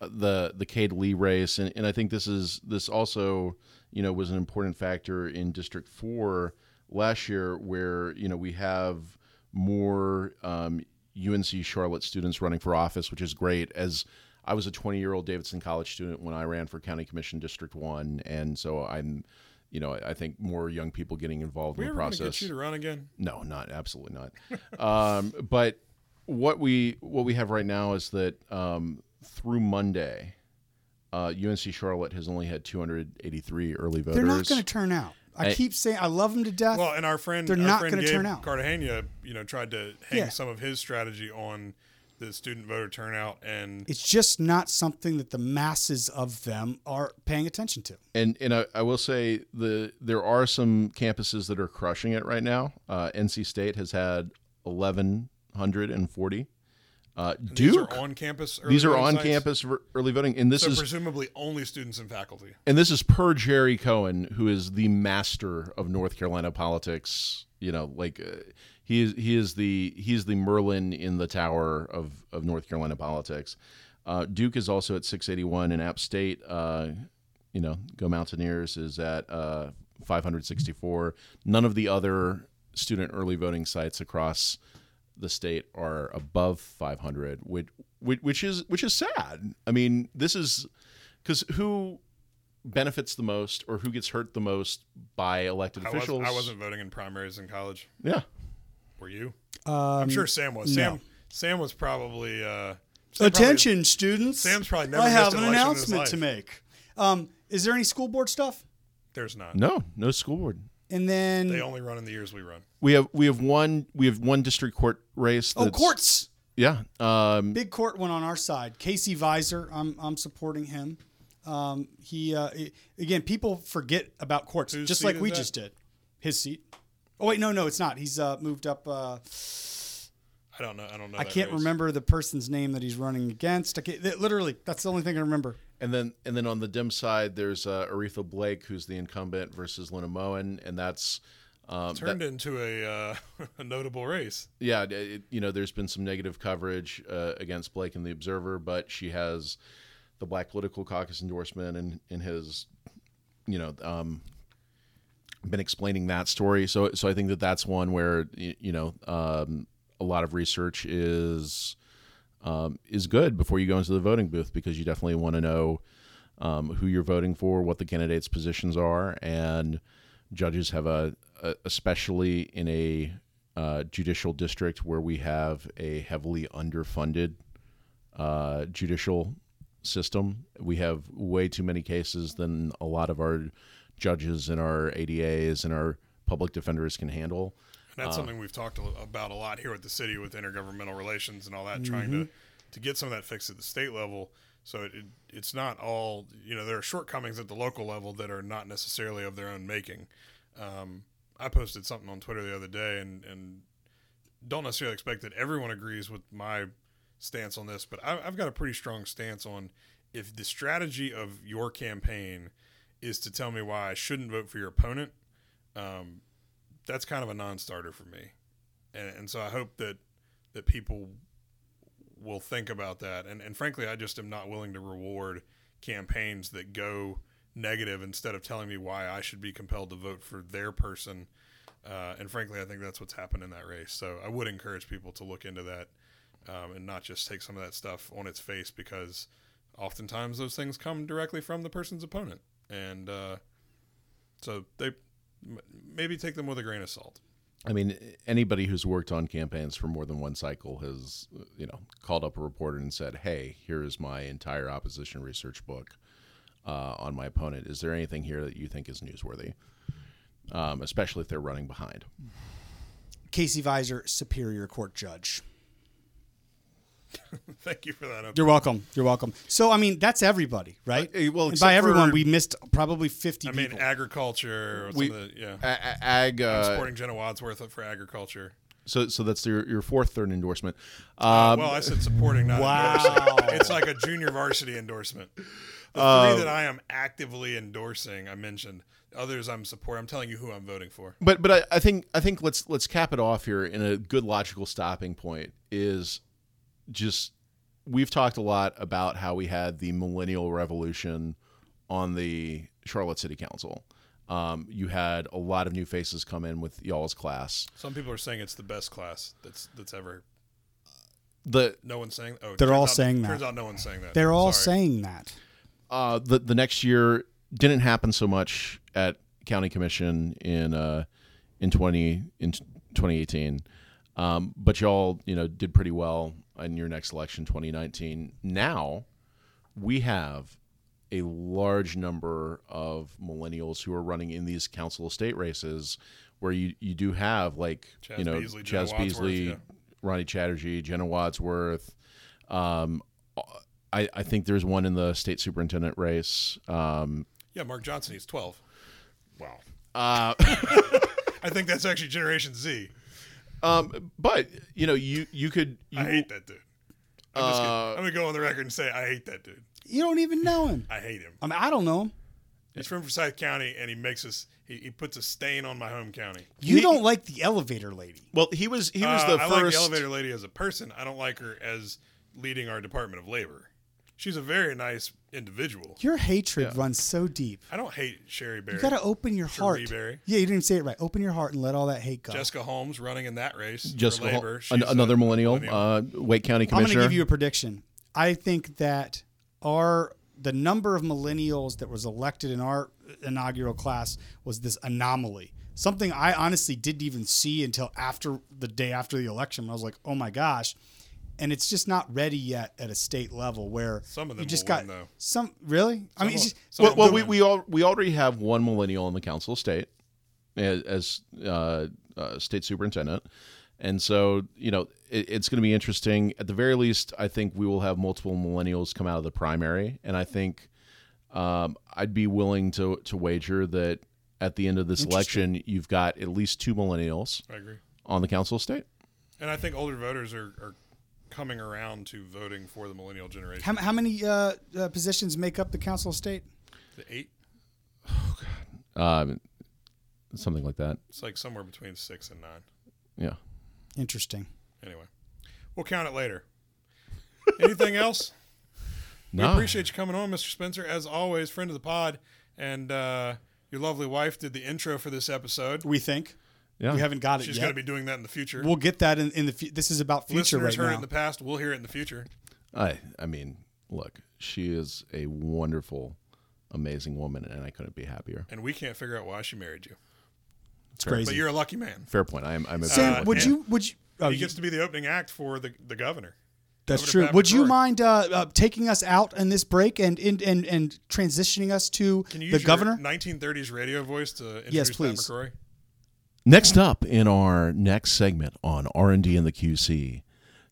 uh, the the Cade Lee race, and, and I think this is this also you know was an important factor in District Four last year, where you know we have more um, UNC Charlotte students running for office, which is great. As I was a 20 year old Davidson College student when I ran for County Commission District One, and so I'm. You know, I think more young people getting involved we in the ever gonna process. get you to run again? No, not absolutely not. [LAUGHS] um, but what we what we have right now is that um, through Monday, uh, UNC Charlotte has only had 283 early voters. They're not going to turn out. I Hey. keep saying I love them to death. Well, and our friend, They're our not gonna turn out. Cartagena, you know, tried to hang Yeah. some of his strategy on the student voter turnout, and it's just not something that the masses of them are paying attention to. and and I, I will say the there are some campuses that are crushing it right now. Uh, NC State has had 1140. Uh, these Duke. are on campus. These early are voting on sites. campus early voting, and this So is presumably only students and faculty. and this is per Gerry Cohen, who is the master of North Carolina politics. You know, like uh, he is he is the he's the Merlin in the tower of of North Carolina politics. Uh, Duke is also at 681, and App State, uh, you know, go Mountaineers is at uh, 564. None of the other student early voting sites across the state are above 500, which which, which is which is sad. I mean, this is because who benefits the most or who gets hurt the most by elected I officials? wasn't, I wasn't voting in primaries in college. Yeah, Were you? Um, I'm sure Sam was. no. Sam Sam was probably. Uh, Sam probably- Attention, students. Sam's probably never I have an an election in his announcement to make. Um, is there any school board stuff? there's not. no, no school board. And then They only run in the years we run. We have we have one we have one district court race. oh, courts. Yeah, um, Big court one on our side. Casey Viser, I'm I'm supporting him. Um, he uh, i- again, people forget about courts, just seat like is we that? just did. His seat. Oh wait, no, no, it's not. He's uh, moved up. Uh, I don't know. I don't know. I can't race. remember the person's name that he's running against. I can't, literally, that's the only thing I remember. and then and then on the dim side, there's uh, Aretha Blake, who's the incumbent, versus Lena Moen, and that's um, that- Turned into a, uh, [LAUGHS] a notable race. yeah, it, you know, there's been some negative coverage uh, against Blake in the Observer, but she has the Black Political Caucus endorsement and and has, you know, um, been explaining that story. So so I think that that's one where you know um, a lot of research is um, is good before you go into the voting booth because you definitely want to know um, who you're voting for, what the candidates' positions are, and judges have a, a especially in a uh, judicial district where we have a heavily underfunded uh, judicial system. We have way too many cases than a lot of our judges and our ADAs and our public defenders can handle. And that's something we've talked about a lot here at the city with intergovernmental relations and all that, trying Mm-hmm. to, to get some of that fixed at the state level. So it, it, it's not all, you know, there are shortcomings at the local level that are not necessarily of their own making. Um, I posted something on Twitter the other day and, and don't necessarily expect that everyone agrees with my stance on this, but I, I've got a pretty strong stance on if the strategy of your campaign is to tell me why I shouldn't vote for your opponent, um, that's kind of a non-starter for me, and, and so I hope that that people will think about that. And and frankly, I just am not willing to reward campaigns that go negative instead of telling me why I should be compelled to vote for their person. Uh, and frankly, I think that's what's happened in that race. So I would encourage people to look into that um, and not just take some of that stuff on its face because oftentimes those things come directly from the person's opponent. And uh, so they maybe take them with a grain of salt. I mean, anybody who's worked on campaigns for more than one cycle has, uh, you know, called up a reporter and said, "Hey, here is my entire opposition research book uh, on my opponent. Is there anything here that you think is newsworthy?" Um, especially if they're running behind. Casey Viser, Superior Court Judge. [LAUGHS] Thank you for that. update. You're welcome. You're welcome. So, I mean, that's everybody, right? Uh, well, by everyone, for- we missed probably 50 I mean, people. agriculture. We- the, yeah. A- a- ag. I'm Uh, supporting Jenna Wadsworth for agriculture. so, so that's your your fourth third endorsement. Uh, Um, well, I said supporting, not Wow. It's like a junior varsity endorsement. The Uh, three that I am actively endorsing, I mentioned. Others I'm support. I'm telling you who I'm voting for. But but I, I think I think let's let's cap it off here in a good logical stopping point is just we've talked a lot about how we had the millennial revolution on the Charlotte City Council. Um, you had a lot of new faces come in with y'all's class. Some people are saying it's the best class that's that's ever. The No one's saying. Oh, They're all out- saying that. Turns out no one's saying that. They're all Sorry. saying that. uh, the the next year didn't happen so much at county commission in uh, in twenty in twenty eighteen, um, but y'all you know did pretty well in your next election, twenty nineteen. Now we have a large number of millennials who are running in these council estate races, where you you do have like Chaz you know Beasley, Jenna Chaz Wadsworth, Beasley, yeah. Ronnie Chatterji, Jenna Wadsworth. Um, I, I think there's one in the state superintendent race. Um, Yeah, Mark Johnson. He's 12. Wow. uh, [LAUGHS] I think that's actually Generation Z. um, but you know, you you could you, I hate that dude. I'm, just kidding. Uh, I'm gonna go on the record and say I hate that dude. You don't even know him. I hate him. I mean, I don't know him. He's from Forsyth County, and he makes us. He, he puts a stain on my home county. You He- don't like the elevator lady. well he was he was Uh, the I first like the elevator lady as a person. I don't like her as leading our Department of Labor. She's a very nice individual. Your hatred runs so deep. I don't hate Sherry Berry. You got to open your heart. Cherie Berry. Yeah, you didn't say it right. Open your heart and let all that hate go. Jessica Holmes running in that race. Jessica for Hol- an- another millennial, Uh, Wake County commissioner. I'm going to give you a prediction. I think that our the number of millennials that was elected in our inaugural class was this anomaly. Something I honestly didn't even see until after the day after the election. I was like, "Oh my gosh." And it's just not ready yet at a state level where Some of you just got win, though. some really. I mean, will- it's just, some well, well we we all we already have one millennial in the council of state as, as uh, uh, state superintendent, and so you know it, it's going to be interesting. At the very least, I think we will have multiple millennials come out of the primary, and I think um, I'd be willing to to wager that at the end of this election, you've got at least two millennials I agree. on the council of state. And I think older voters are, are coming around to voting for the millennial generation. how, how many uh, uh, positions make up the council of state? The eight, Oh Um, something like that. it's like somewhere between six and nine. Yeah. Interesting. Anyway, we'll count it later. [LAUGHS] Anything else? No. We appreciate you coming on, Mr. Spencer. As always, friend of the pod, and uh, your lovely wife did the intro for this episode. We think Yeah. we haven't got it She's yet. going to be doing that in the future. We'll get that in, in the. future. this is about future Listeners right heard it in the past. We'll hear it in the future. I I mean, look, she is a wonderful, amazing woman, and I couldn't be happier. And we can't figure out why she married you. it's crazy. But you're a lucky man. Fair point. I am. I'm a Sam, Uh, would you? Would you? Oh, he you- gets to be the opening act for the, the governor. that's Governor true. Pat Would you mind uh, uh, taking us out in this break and and and, and transitioning us to Can you the use governor? your 1930s radio voice to introduce Yes, Pat please. McCrory? Next up in our next segment on R&D and the QC,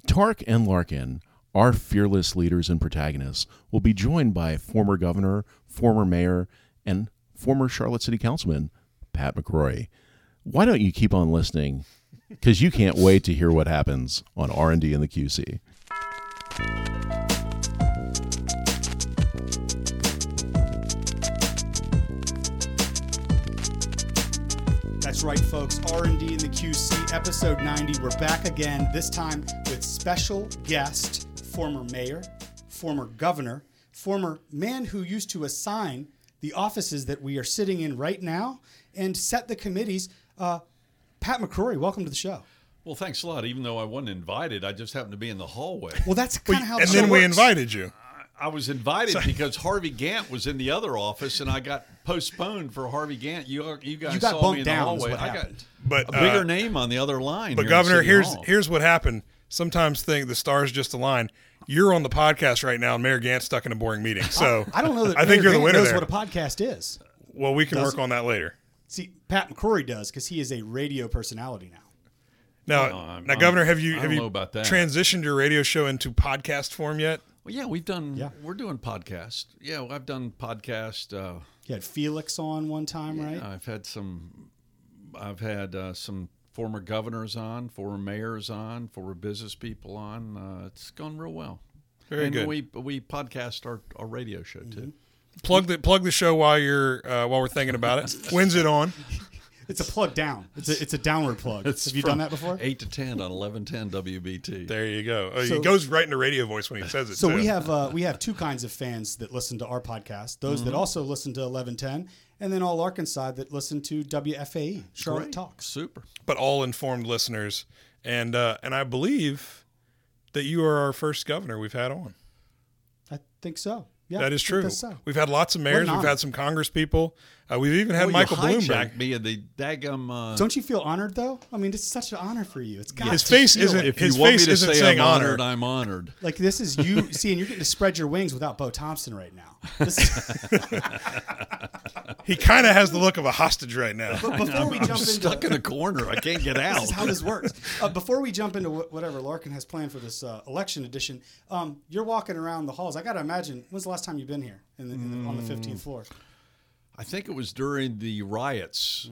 Tark and Larken, our fearless leaders and protagonists, will be joined by former governor, former mayor, and former Charlotte City Councilman Pat McCrory. Why don't you keep on listening? Because you can't wait to hear what happens on R&D and the QC. That's right, folks. R and D in the QC, episode 90. We're back again. This time with special guest, former mayor, former governor, former man who used to assign the offices that we are sitting in right now and set the committees. Uh, Pat McCrory, welcome to the show. Well, thanks a lot. Even though I wasn't invited, I just happened to be in the hallway. Well, that's kind of how and then show we invited you. I was invited because Harvey Gantt was in the other office, and I got postponed for Harvey Gantt. You you guys You got saw bumped me in the down is hallway. what I happened. But, got a bigger uh, name on the other line. But here Governor, here's Hall. here's what happened. Sometimes think the stars just align. You're on the podcast right now, and Mayor Gantt's stuck in a boring meeting. So [LAUGHS] I don't know that I think you're the winner knows there. what a podcast is. well, we can Does work he? on that later. See, Pat McCrory does because he is a radio personality now. Now, No, now, I'm- Governor, have you I have you about that. transitioned your radio show into podcast form yet? Well, yeah, we've done. Yeah. We're doing podcast. Yeah, I've done podcast. Uh, You had Felix on one time, right? I've had some. I've had uh, some former governors on, former mayors on, former business people on. Uh, it's gone real well. Very and good. We we podcast our, our radio show too. Plug the plug the show while you're uh, while we're thinking about it. [LAUGHS] When's it on? It's a plug down. It's a, it's a downward plug. It's Have you done that before? Eight to ten on eleven ten WBT. There you go. Oh, So- he goes right into radio voice when he says it. So too. we have uh, we have two kinds of fans that listen to our podcast. Those Mm-hmm. that also listen to eleven ten, and then all Arkansas that listen to WFAE Charlotte Great. Talks. Super. but all informed listeners, and uh, and I believe that you are our first governor we've had on. I think so. Yeah, that is I think true. that's so. We've had lots of mayors. We've honor. had some Congress people. Uh, we've even had Well, Michael you Bloomberg. hijacked me and the daggum. Uh, Don't you feel honored though? I mean, it's such an honor for you. It's got His to face feel isn't- it. if his you want face me to isn't say saying I'm honored. honored, I'm honored. like this is you. [LAUGHS] see, and you're getting to spread your wings without Bo Thompson right now. This, He kind of has the look of a hostage right now. but before we I'm jump stuck into in a corner. I can't get out. [LAUGHS] this is how this works. Uh, before we jump into wh- whatever Larken has planned for this uh, election edition, um, you're walking around the halls. I got to imagine. When's the last time you've been here in the, in the, on the 15th floor? I think it was during the riots.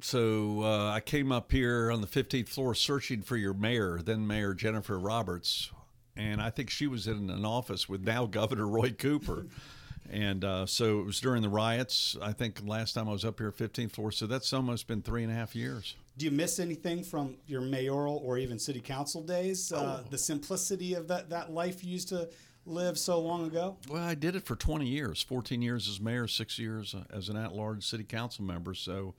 So uh, I came up here on the 15th floor searching for your mayor, then Mayor Jennifer Roberts, and I think she was in an office with now [LAUGHS] Governor Roy Cooper. And uh, so it was during the riots. I think last time I was up here, 15th floor. So that's almost been three and a half years. Do you miss anything from your mayoral or even city council days? Uh, the simplicity of that, that life you used to live so long ago? Well, I did it for 20 years 14 years as mayor, six years uh, as an at large city council member. So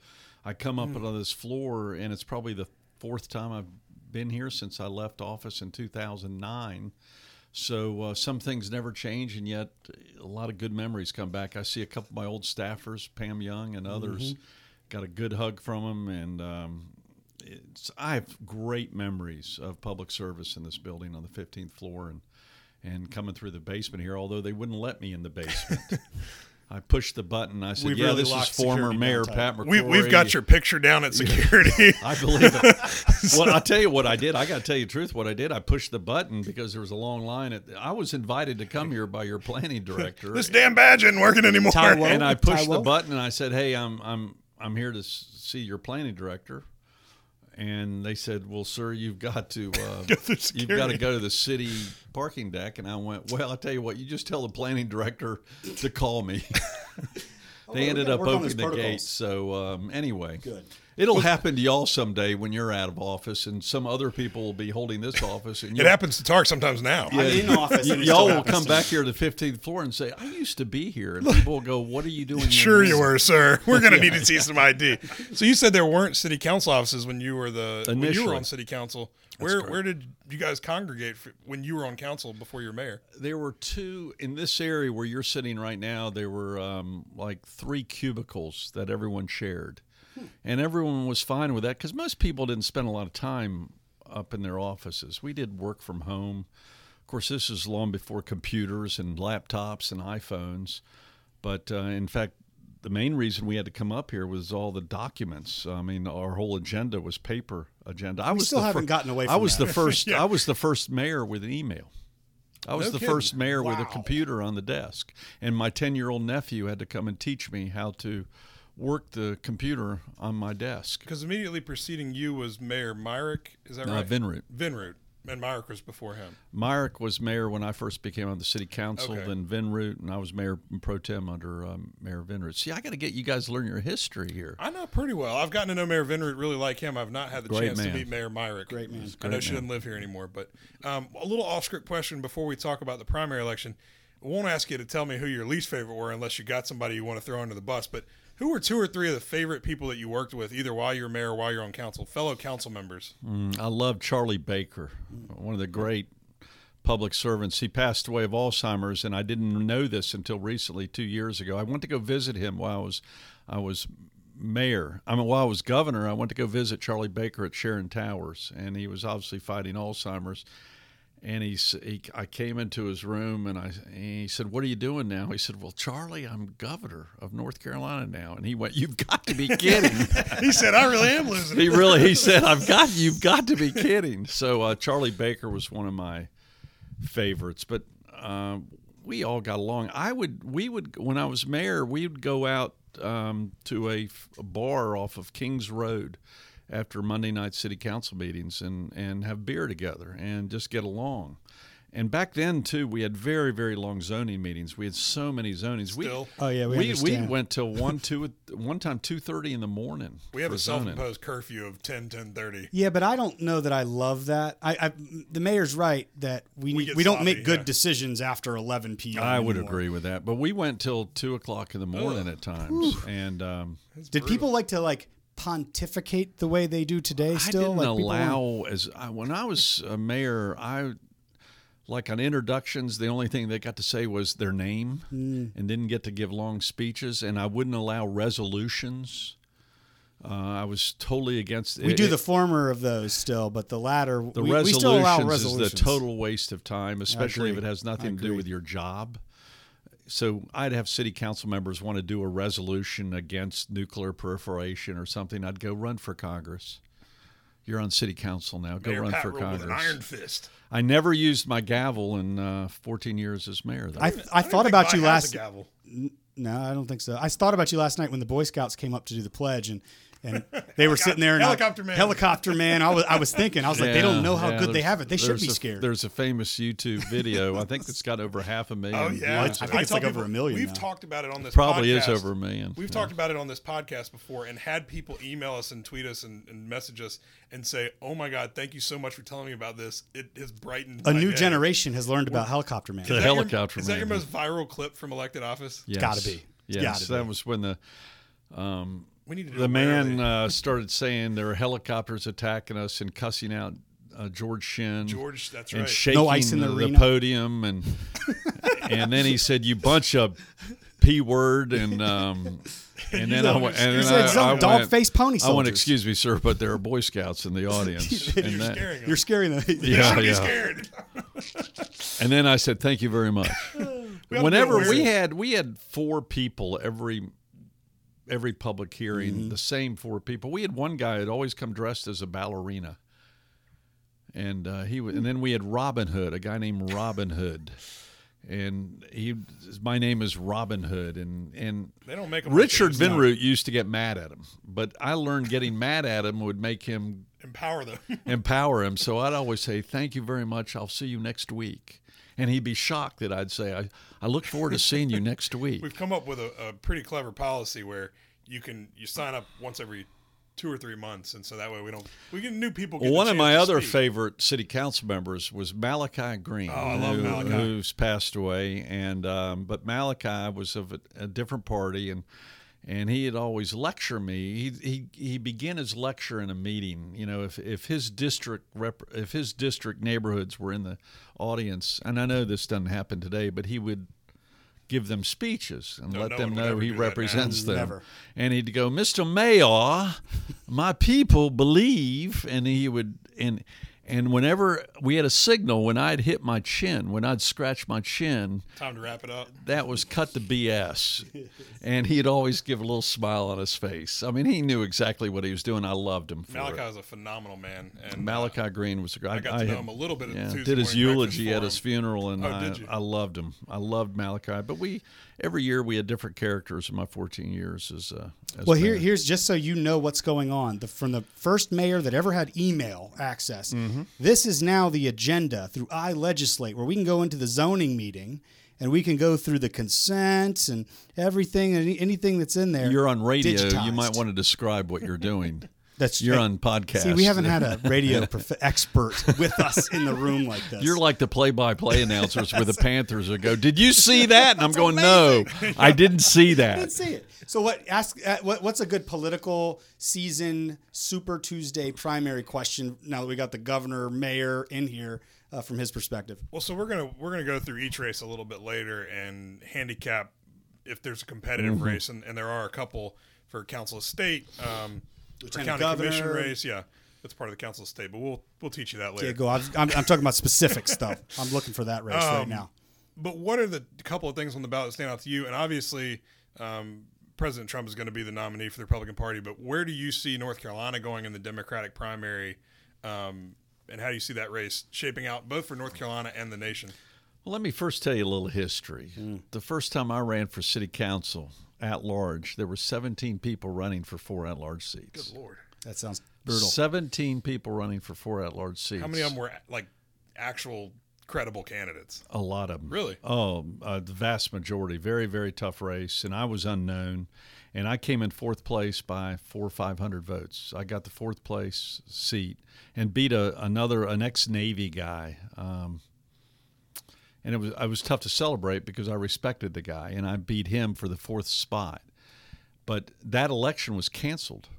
I come up on this floor, and it's probably the fourth time I've been here since I left office in 2009. So uh, some things never change, and yet a lot of good memories come back. I see a couple of my old staffers, Pam Young and others, got a good hug from them, and um, it's, I have great memories of public service in this building on the 15th floor, and and coming through the basement here. Although they wouldn't let me in the basement. [LAUGHS] I pushed the button. I said, We've "Yeah, really this is former Mayor down, Pat Tyler. McCrory." We, we've got your picture down at [LAUGHS] security. [LAUGHS] I believe it. well, I'll tell you what I did. I got to tell you the truth. What I did, I pushed the button because there was a long line. At, I was invited to come here by your planning director, this damn badge isn't working anymore. Taiwo. and I pushed the button and I said, "Hey, I'm I'm I'm here to see your planning director." And they said, "Well, sir, you've got to [LAUGHS] uh, you've got to go to the city parking deck." And I went, "Well, I tell you what, you just tell the planning director to call me." we [LAUGHS] they ended gotta up work on those opening the protocols. gates. So um, anyway, Good. It'll happen to y'all someday when you're out of office, and some other people will be holding this office, and It happens to Tark sometimes now. I'm in office. and y'all will come back here to the 15th floor and say, "I used to be here," and people will go, "What are you doing?" here Sure you were, sir. We're going [LAUGHS] to need to see some ID. So you said there weren't city council offices when you were the when you were on city council. Where where did you guys congregate for, when you were on council before you're mayor? There were two in this area where you're sitting right now. There were um, like three cubicles that everyone shared, and everyone was fine with that because most people didn't spend a lot of time up in their offices. We did work from home. Of course, this is long before computers and laptops and iPhones. But uh, in fact, the main reason we had to come up here was all the documents. I mean, our whole agenda was paper agenda. I was still haven't gotten away I was that. the [LAUGHS] first. I was the first mayor with an email. I was No the kidding. first mayor with a computer on the desk, and my ten-year-old nephew had to come and teach me how to work the computer on my desk. Because immediately preceding you was Mayor Myrick. Is that Uh, right? Vinroot. Vinroot. And Myrick was before him. Myrick was mayor when I first became on the city council, Okay. then Vinroot, and I was mayor pro tem under um, Mayor Vinroot. See, I got to get you guys to learn your history here. I know pretty well. I've gotten to know Mayor Vinroot, really like him. I've not had the Great chance to meet Mayor Myrick. Great man. I know Great she man. doesn't live here anymore. But um, a little off script question before we talk about the primary election. I won't ask you to tell me who your least favorite were unless you got somebody you want to throw under the bus. But who were two or three of the favorite people that you worked with, either while you were mayor or while you're on council, fellow council members? Mm, I love Charlie Baker, one of the great public servants. He passed away of Alzheimer's, and I didn't know this until recently, two years ago. I went to go visit him while I was, I was mayor. I mean, while I was governor, I went to go visit Charlie Baker at Sharon Towers, and he was obviously fighting Alzheimer's. And he, he, I came into his room and I, and he said, "What are you doing now?" He said, "Well, Charlie, I'm governor of North Carolina now." And he went, "You've got to be [LAUGHS] kidding!" [LAUGHS] he said, "I really am losing." he really he said i've got [LAUGHS] you've got to be kidding so uh, charlie baker was one of my favorites but um, we all got along i would we would when i was mayor we would go out um, to a bar off of kings road after monday night city council meetings and and have beer together and just get along And back then too, we had very very long zoning meetings. We had so many zonings. Still? we, Oh, yeah, we we, we went till one two one time two thirty in the morning. [LAUGHS] We have a zoning. self-imposed curfew of 10, 10:30. Yeah, but I don't know that I love that. I, I the mayor's right that we We need, get we don't sloppy, make good yeah. decisions after 11 p.m. I would anymore. agree with that, but we went till two o'clock in the morning at times, and um, Did people like to like pontificate the way they do today? Still, I didn't like people allow as I, when I was a mayor, I like on introductions. The only thing they got to say was their name, Hmm. and didn't get to give long speeches. And I wouldn't allow resolutions. Uh, I was totally against. We it- do it- the former of those still, but the latter the we, we resolutions, still allow is resolutions. the total waste of time, especially if it has nothing to do with your job. So I'd have city council members want to do a resolution against nuclear proliferation or something. I'd go run for Congress. You're on city council now. Go Mayor run Pat for ruled with Congress. an iron fist. I never used my gavel in uh, 14 years as mayor. Though. I, I don't thought about you last. a gavel. No, I don't think so. I thought about you last night when the Boy Scouts came up to do the pledge and. And they were sitting there and I- Helicopter man. Helicopter man. I was, I was thinking, I was like, they don't know how yeah, good they have it. They should there's be a- scared. There's a famous YouTube video. I think it's got over half a million. Oh yeah, views. I think it's tell like over a million We've now. talked about it on this. Probably is podcast. over a million. We've Yeah. talked about it on this podcast before, and had people email us and tweet us and, and message us and say, "Oh my God, thank you so much for telling me about this. It has brightened a new day." generation has learned about helicopter man. The Is that your- helicopter Is that your most viral clip from elected office? Yes. gotta be. It's Yes, gotta that be. was when the um, We need to the man uh, [LAUGHS] started saying there were helicopters attacking us and cussing out uh, George Shinn. George, that's and right. shaking No ice in the the, arena. podium and [LAUGHS] and then he said you bunch of p word and um [LAUGHS] and then I went and then said I, some I went- dog-faced pony I went soldiers. excuse me sir but there are boy scouts in the audience You're and, that- scaring You're us. scaring them. yeah yeah scared. and then I said thank you very much We ought to be whenever we had we had four people every every public hearing Mm-hmm. the same four people we had one guy that always come dressed as a ballerina and uh, he wa- and then we had Robin Hood a guy named Robin Hood and he my name is Robin Hood and and they don't make like Richard they used. Vinroot used to get mad at him but I learned getting mad at him would make him empower them. [LAUGHS] empower him. So I'd always say, "Thank you very much. I'll see you next week." And he'd be shocked that I'd say, "I, I look forward to seeing you next week." We've come up with a, a pretty clever policy where you can you sign up once every two or three months, and so that way we don't we get new people. Well, one of my other speak. favorite city council members was Malachi Greene, Oh, I love who- Malachi. who's passed away. And um, but Malachi was of a, a different party, and and he had always lecture me. He he he began his lecture in a meeting. You know, if if his district rep, if his district neighborhoods were in the audience, and I know this doesn't happen today, but he would give them speeches and No, let no them know he do that now. represents them. Never. And he'd go, Mr. Mayor, my people believe, and he would and and whenever we had a signal when I'd hit my chin, when I'd scratch my chin, Time to wrap it up. that was cut to BS. and he'd always give a little smile on his face. I mean, he knew exactly what he was doing. I loved him for Malachi was a phenomenal man, and Malachi uh, Greene was a great. I got to know him a little bit the Yeah, did his eulogy at his funeral, and Oh, I, did you? I loved him. I loved Malachi. But we every year we had different characters in my 14 years as. Uh, as Well, here, here's just so you know what's going on. The, from the first mayor that ever had email access, Mm-hmm. this is now the agenda through iLegislate, where we can go into the zoning meeting and we can go through the consents and everything, and any, anything that's in there. You're on radio. You might want to describe what you're doing. [LAUGHS] That's You're on podcast. See, we haven't had a radio [LAUGHS] prof- expert with us in the room like this. You're like the play-by-play [LAUGHS] announcers with the Panthers that go, "Did you see that?" And I'm going, "No, I didn't see [LAUGHS] that." I that." didn't see it. So what? Ask uh, what, what's a good political season Super Tuesday primary question? Now that we got the governor, mayor in here uh, from his perspective. Well, so we're gonna we're gonna go through each race a little bit later and handicap if there's a competitive Mm-hmm. race, and, and there are a couple for council of state, um, for Lieutenant county commission race. Yeah, that's part of the council of state, but we'll we'll teach you that later. Yeah, go. I'm, I'm, I'm talking about specific stuff. I'm looking for that race right Um, now. But what are the couple of things on the ballot that stand out to you? And obviously, um, President Trump is going to be the nominee for the Republican Party. But where do you see North Carolina going in the Democratic primary? Um, and how do you see that race shaping out, both for North Carolina and the nation? Well, let me first tell you a little history. The first time I ran for city council at large, there were 17 people running for four at-large seats. Good lord, That sounds brutal. 17 people running for four at-large seats. how many of them were like actual credible candidates. A lot of them. Really? Oh, uh, the vast majority. Very, very tough race. And I was unknown. And I came in fourth place by four or 500 votes. I got the fourth place seat and beat a, another, an ex Navy guy. Um, and it was, I was tough to celebrate because I respected the guy and I beat him for the fourth spot. But that election was canceled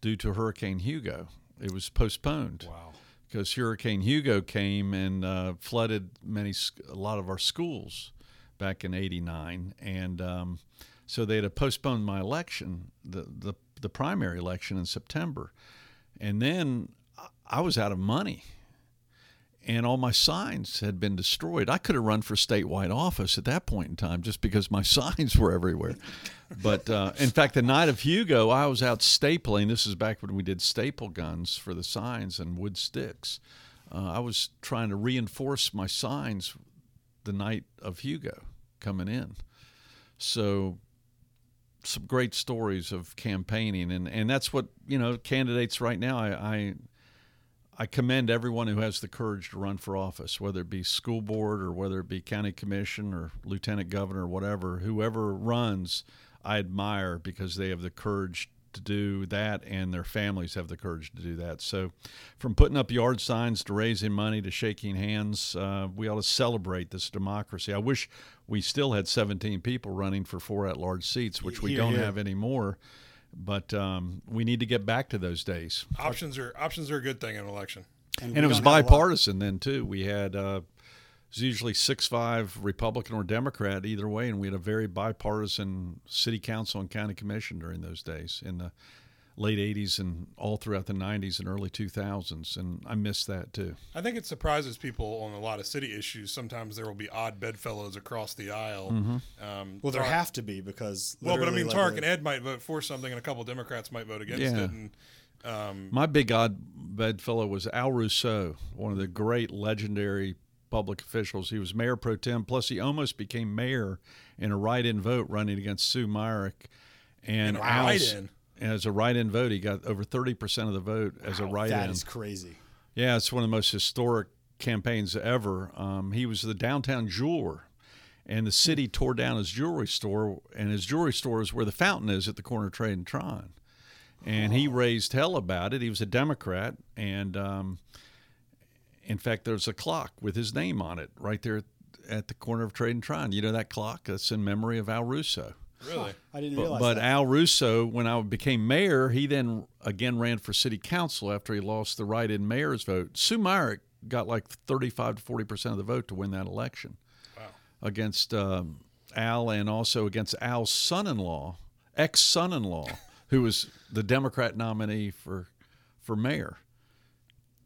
due to Hurricane Hugo. It was postponed. Wow. Because Hurricane Hugo came and uh, flooded many, a lot of our schools back in '89, and um, so they had postponed my election, the, the the primary election in September, and then I was out of money and all my signs had been destroyed. I could have run for statewide office at that point in time just because my [LAUGHS] signs were everywhere. But uh, in fact, the night of Hugo, I was out stapling. This is back when we did staple guns for the signs and wood sticks. Uh, I was trying to reinforce my signs the night of Hugo coming in. So some great stories of campaigning and, and that's what you know candidates right now I, I I commend everyone who has the courage to run for office, whether it be school board or whether it be county commission or lieutenant governor or whatever. Whoever runs, I admire because they have the courage to do that and their families have the courage to do that. So, from putting up yard signs to raising money to shaking hands, uh, we ought to celebrate this democracy. I wish we still had 17 people running for four at large seats, which we Here, don't here. have anymore. But um, we need to get back to those days Options are options are a good thing in an election. and we it was don't have a lot- bipartisan then too. We had uh, it was usually six five Republican or Democrat either way, and we had a very bipartisan city council and county commission during those days in the late '80s and all throughout the '90s and early 2000s, and I miss that too. I think it surprises people on a lot of city issues. Sometimes there will be odd bedfellows across the aisle. Mm-hmm. Um, Well, there Tariq- have to be because. Well, but I mean, like Tark a- and Ed might vote for something, and a couple Democrats might vote against Yeah. it. And um, My big odd bedfellow was Al Rousso, one of the great legendary public officials. He was mayor pro tem, plus he almost became mayor in a write-in vote running against Sue Myrick. And In a Al's- write-in? As a write-in vote, he got over thirty percent of the vote as a write-in. That is crazy. Yeah, it's one of the most historic campaigns ever. Um, he was the downtown jeweler, and the city tore down his jewelry store, and his jewelry store is where the fountain is at the corner of Trade and Tryon. And he raised hell about it. He was a Democrat, and um, in fact, there's a clock with his name on it right there at the corner of Trade and Tryon. You know that clock? That's in memory of Al Rousso. Really, I didn't But, realize but that. Al Rousso, when I became mayor, he then again ran for city council after he lost the write-in mayor's vote. Sue Myrick got like 35 to 40 percent of the vote to win that election against um, Al and also against Al's son-in-law, ex-son-in-law, [LAUGHS] who was the Democrat nominee for for mayor.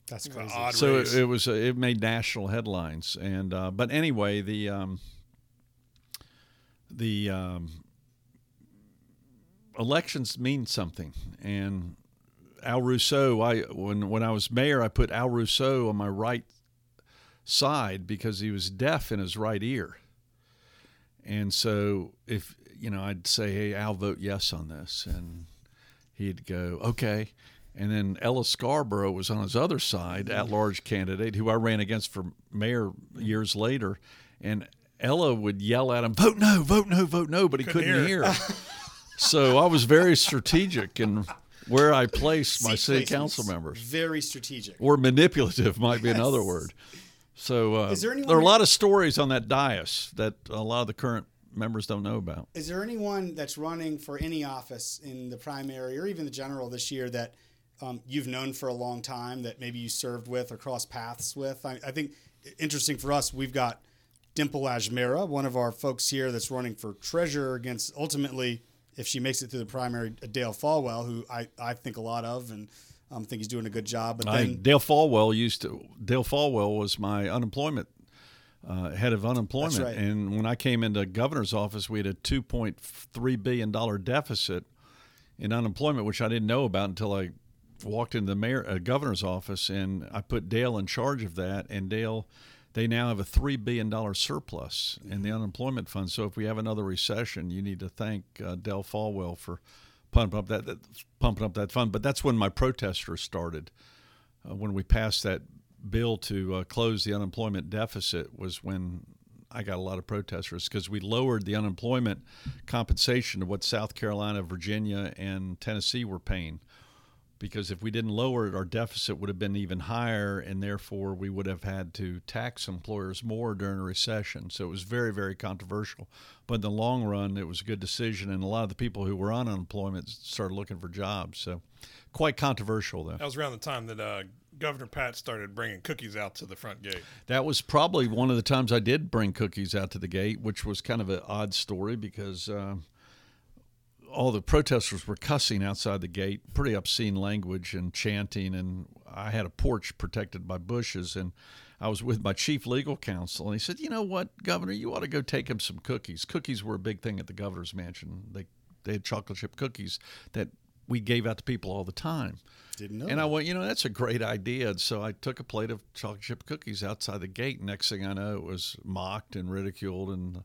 That's crazy. odd So it, it was uh, it made national headlines, and uh, but anyway, the um, the um, elections mean something, and Al Rousso. I when when I was mayor, I put Al Rousso on my right side because he was deaf in his right ear, and so if you know, I'd say, "Hey, Al, vote yes on this," and he'd go, "Okay." And then Ella Scarborough was on his other side, at large candidate, who I ran against for mayor years later. And Ella would yell at him, vote no, vote no, vote no, but he Couldn't couldn't, hear. hear. [LAUGHS] so I was very strategic in where I placed my city council members. Very strategic. Or manipulative [LAUGHS] might be another word. So uh, there there are a lot of stories on that dais that a lot of the current members don't know about. Is there anyone that's running for any office in the primary or even the general this year that um, you've known for a long time that maybe you served with or crossed paths with? I, I think interesting for us, we've got Dimple Ajmera, one of our folks here that's running for treasurer against ultimately, if she makes it through the primary, Dale Folwell, who I, I think a lot of and um, think he's doing a good job. But I, then Dale Folwell used to. Dale Folwell was my unemployment uh, head of unemployment, right. and when I came into governor's office, we had a two point three billion dollar deficit in unemployment, which I didn't know about until I walked into the mayor uh, governor's office, and I put Dale in charge of that, and Dale. They now have a three billion dollar surplus in the unemployment fund. So if we have another recession, you need to thank uh, Dale Folwell for pumping up that, that pumping up that fund. But that's when my protesters started uh, when we passed that bill to uh, close the unemployment deficit was when I got a lot of protesters because we lowered the unemployment compensation to what South Carolina, Virginia, and Tennessee were paying. Because if we didn't lower it, our deficit would have been even higher, and therefore we would have had to tax employers more during a recession. So it was very, very controversial. But in the long run, it was a good decision, and a lot of the people who were on unemployment started looking for jobs. So quite controversial, though. That was around the time that uh, Governor Pat started bringing cookies out to the front gate. That was probably one of the times I did bring cookies out to the gate, which was kind of an odd story because uh, all the protesters were cussing outside the gate, pretty obscene language and chanting. And I had a porch protected by bushes, and I was with my chief legal counsel, and he said, "You know what, Governor, you ought to go take him some cookies. Cookies were a big thing at the governor's mansion. They they had chocolate chip cookies that we gave out to people all the time." Didn't know. And I went, you know, that's a great idea. And so I took a plate of chocolate chip cookies outside the gate. Next thing I know, it was mocked and ridiculed and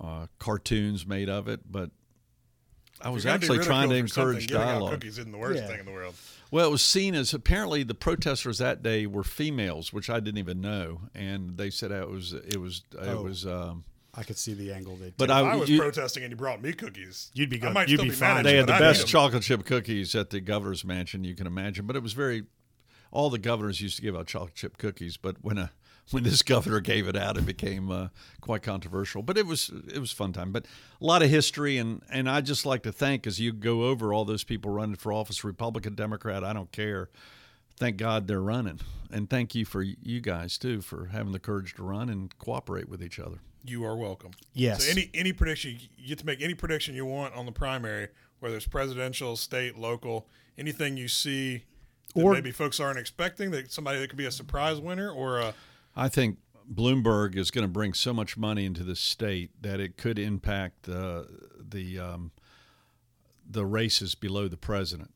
uh, cartoons made of it. But I was If gonna actually trying to ridiculed for something, encourage dialogue. Cookies isn't the worst Yeah. thing in the world. Well, it was seen as apparently the protesters that day were females, which I didn't even know, and they said it was it was it Oh. was. Um, I could see the angle they. but. If I, I was you- protesting and you brought me cookies, You'd be I good. might You'd still be be, fine. mad they had the but I'd eat best 'em. chocolate chip cookies at the governor's mansion you can imagine. But it was very, all the governors used to give out chocolate chip cookies. But when a when this governor gave it out, it became uh, quite controversial. But it was it was a fun time. But a lot of history, and and I just like to thank as you go over all those people running for office, Republican, Democrat, I don't care. Thank God they're running, and thank you for you guys too for having the courage to run and cooperate with each other. You are welcome. Yes. So any any prediction you get to make any prediction you want on the primary, whether it's presidential, state, local, anything you see that Or- maybe folks aren't expecting that somebody that could be a surprise winner or a I think Bloomberg is going to bring so much money into the state that it could impact uh, the um, the races below the president.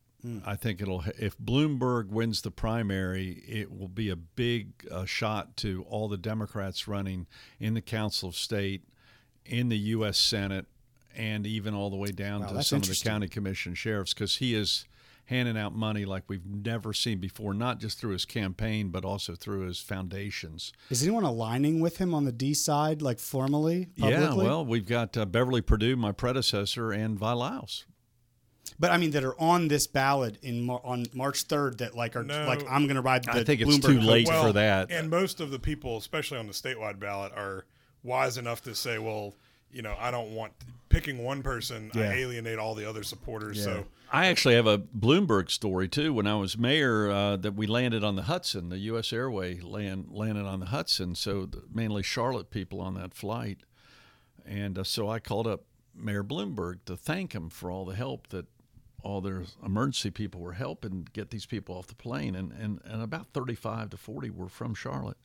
I think it'll if Bloomberg wins the primary, it will be a big uh, shot to all the Democrats running in the Council of State, in the U.S. Senate, and even all the way down Wow, to some of the county commission sheriffs because he is handing out money like we've never seen before, not just through his campaign but also through his foundations. Is anyone aligning with him on the D side, like formally, Yeah, well, we've got uh, Beverly Perdue, my predecessor, and Vi Lyles. but I mean that are on this ballot in Mar- on March third that like are No. like I'm going to ride. The I think it's Bloomberg too late coat. for that. And most of the people, especially on the statewide ballot, are wise enough to say, well, you know, I don't want picking one person. Yeah. I alienate all the other supporters. So I actually have a Bloomberg story too. When I was mayor, uh, that we landed on the Hudson, the U.S. Airway land landed on the Hudson. So the, mainly Charlotte people on that flight, and uh, so I called up Mayor Bloomberg to thank him for all the help that all their emergency people were helping get these people off the plane, and and, and about thirty five to forty were from Charlotte.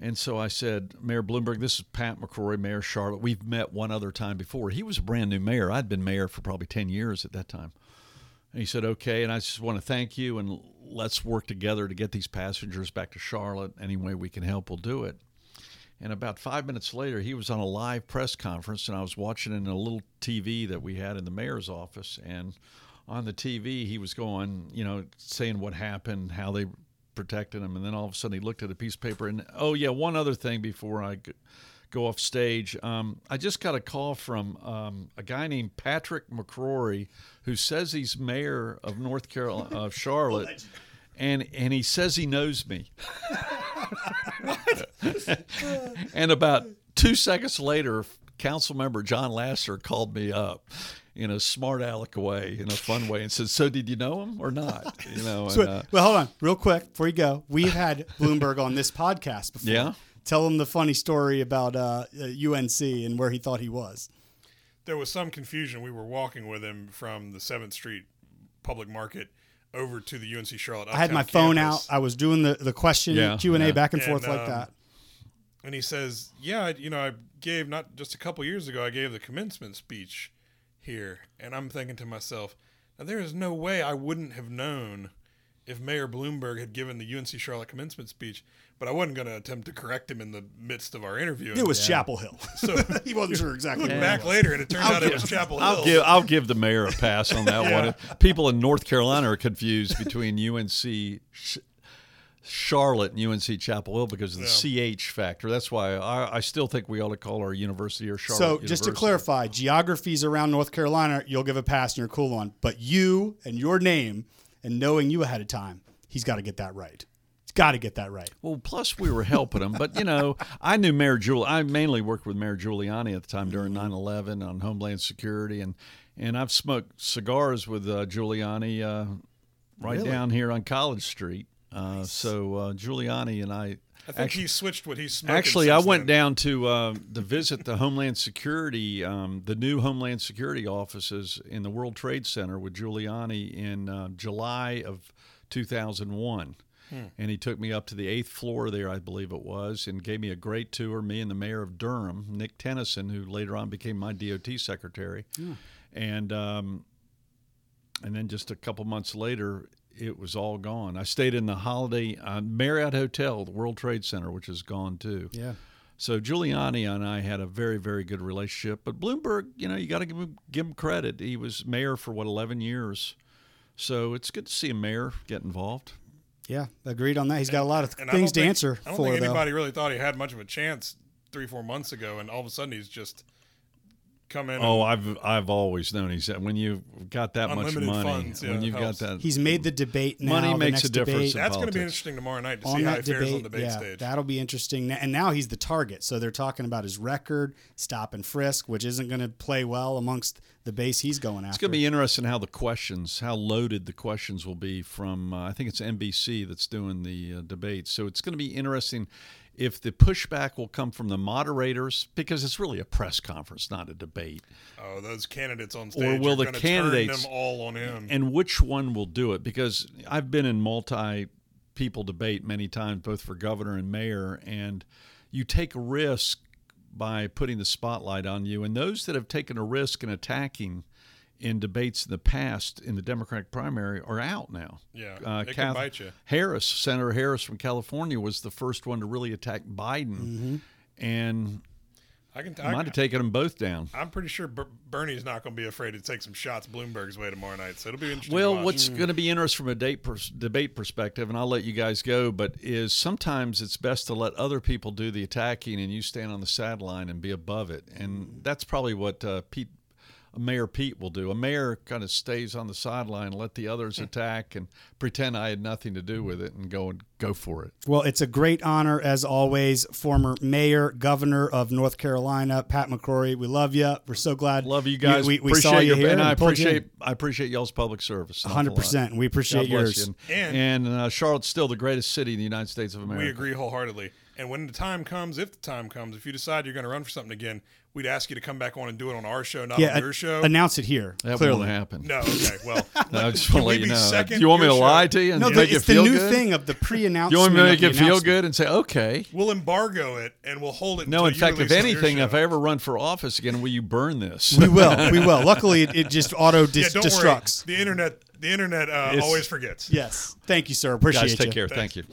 And so I said, Mayor Bloomberg, this is Pat McCrory, Mayor Charlotte. We've met one other time before. He was a brand new mayor. I'd been mayor for probably 10 years at that time. And he said, okay. And I just want to thank you and let's work together to get these passengers back to Charlotte. Any way we can help, we'll do it. And about five minutes later, he was on a live press conference, and I was watching in a little TV that we had in the mayor's office. And on the TV, he was going, you know, saying what happened, how they protected him. And then all of a sudden, he looked at a piece of paper, and oh, yeah, one other thing before I go off stage. Um, I just got a call from um, a guy named Patrick McCrory, who says he's mayor of North Carolina, of [LAUGHS] Charlotte. And, and he says he knows me. [LAUGHS] and about two seconds later, council member John Lasser called me up in a smart aleck way, in a fun way, and said, "So did you know him or not?" You know, [LAUGHS] and, uh, well, hold on, real quick before you go. We've had Bloomberg on this podcast before. Yeah? Tell him the funny story about uh, uh, UNC and where he thought he was. there was some confusion. We were walking with him from the Seventh Street Public Market over to the UNC Charlotte. I had my Uptown phone out. I was doing the, the question Yeah, Q and A yeah. back and And, forth like um, that. and he says, "Yeah, you know, I gave not just a couple years ago. I gave the commencement speech here, and I'm thinking to myself, now there is no way I wouldn't have known if Mayor Bloomberg had given the UNC Charlotte commencement speech, but I wasn't going to attempt to correct him in the midst of our interview. It was Chapel Hill. So [LAUGHS] he wasn't sure exactly. look what back later, and it turned out it was Chapel Hill. I'll give I'll give the mayor a pass on that one. [LAUGHS] People in North Carolina are confused between UNC sh- Charlotte and UNC Chapel Hill because of the CH factor. That's why I, I still think we ought to call our university or Charlotte. So just to clarify, geographies around North Carolina, you'll give a pass and you're cool on. But you and your name and knowing you ahead of time, he's got to get that right. He's got to get that right. Well, plus we were helping him, but you know, [LAUGHS] I knew Mayor Giul. I mainly worked with Mayor Giuliani at the time during 9/11 on Homeland Security, and and I've smoked cigars with uh, Giuliani uh, right Really? down here on College Street. Uh, So uh, Giuliani and I. I think he switched what he's. Actually, I went then. down to uh, to visit the Homeland Security, um, the new Homeland Security offices in the World Trade Center with Giuliani in uh, July of 2001. And he took me up to the eighth floor there, I believe it was, and gave me a great tour. Me and the mayor of Durham, Nick Tennyson, who later on became my DOT secretary, and um, and then just a couple months later, it was all gone. I stayed in the Holiday uh, Marriott Hotel, the World Trade Center, which is gone too. Yeah. So Giuliani and I had a very, very good relationship. But Bloomberg, you know, you got to give him give him credit. He was mayor for what eleven years, so it's good to see a mayor get involved. Yeah, agreed on that. He's got a lot of And things to think- answer I don't for, think though. anybody really thought he had much of a chance three, four months ago, and all of a sudden he's just come in. Oh, and, I've I've always known he's that when you've got that much money, funds, yeah, when you've got that, He's made the debate now. Money the makes next a difference debate. that's going to be interesting tomorrow night to on see how he that fares debate, on the debate yeah, stage. that'll be interesting. And now he's the target, so they're talking about his record, stop and frisk, which isn't going to play well amongst the base he's going after. It's going to be interesting how the questions, how loaded the questions will be from. Uh, I think it's NBC that's doing the uh, debates, so it's going to be interesting if the pushback will come from the moderators because it's really a press conference, not a debate. oh, those candidates on stage will are the candidates- turn them all on him. and which one will do it because I've been in multi people debate many times both for governor and mayor and you take a risk by putting the spotlight on you and those that have taken a risk in attacking in debates in the past in the Democratic primary are out now. Yeah, uh, it can bite you. Harris, Senator Harris from California, was the first one to really attack Biden, Mm-hmm. and I can. might have I, taken them both down. I'm pretty sure Ber- Bernie's not going to be afraid to take some shots Bloomberg's way tomorrow night. So it'll be interesting. Well, to watch. what's going to be interesting from a date pers- debate perspective, and I'll let you guys go, but is sometimes it's best to let other people do the attacking and you stand on the sideline and be above it. And that's probably what uh, Pete, Mayor Pete will do. A mayor kind of stays on the sideline, let the others attack, and pretend I had nothing to do with it, and go and go for it. Well, it's a great honor, as always. Former mayor, governor of North Carolina, Pat McCrory. We love you. We're so glad. Love you guys. We, we appreciate saw you your, here, and I pulled you appreciate I appreciate y'all's public service. an One hundred percent. We appreciate God bless yours. you. And- And, and uh, Charlotte's still the greatest city in the United States of America. We agree wholeheartedly. And when the time comes, if the time comes, if you decide you're going to run for something again, we'd ask you to come back on and do it on our show, not Yeah, on your show. announce it here. That clearly. won't happen. no, okay. Well, [LAUGHS] I just want to we let you be know. second Do you want me your to show? lie to you and No, make the, you it's the feel new good? thing of the pre-announcement. You want me to make it feel good and say, okay? We'll embargo it and we'll hold it. No, until in you fact, if release it on your anything, if I ever run for office again, will you burn this? We will. We [LAUGHS] will. Luckily, it, it just auto yeah, dis- don't destructs. worry. The internet, the internet uh, always forgets. Yes. Thank you, sir. Appreciate Guys, take you. care. Thank you.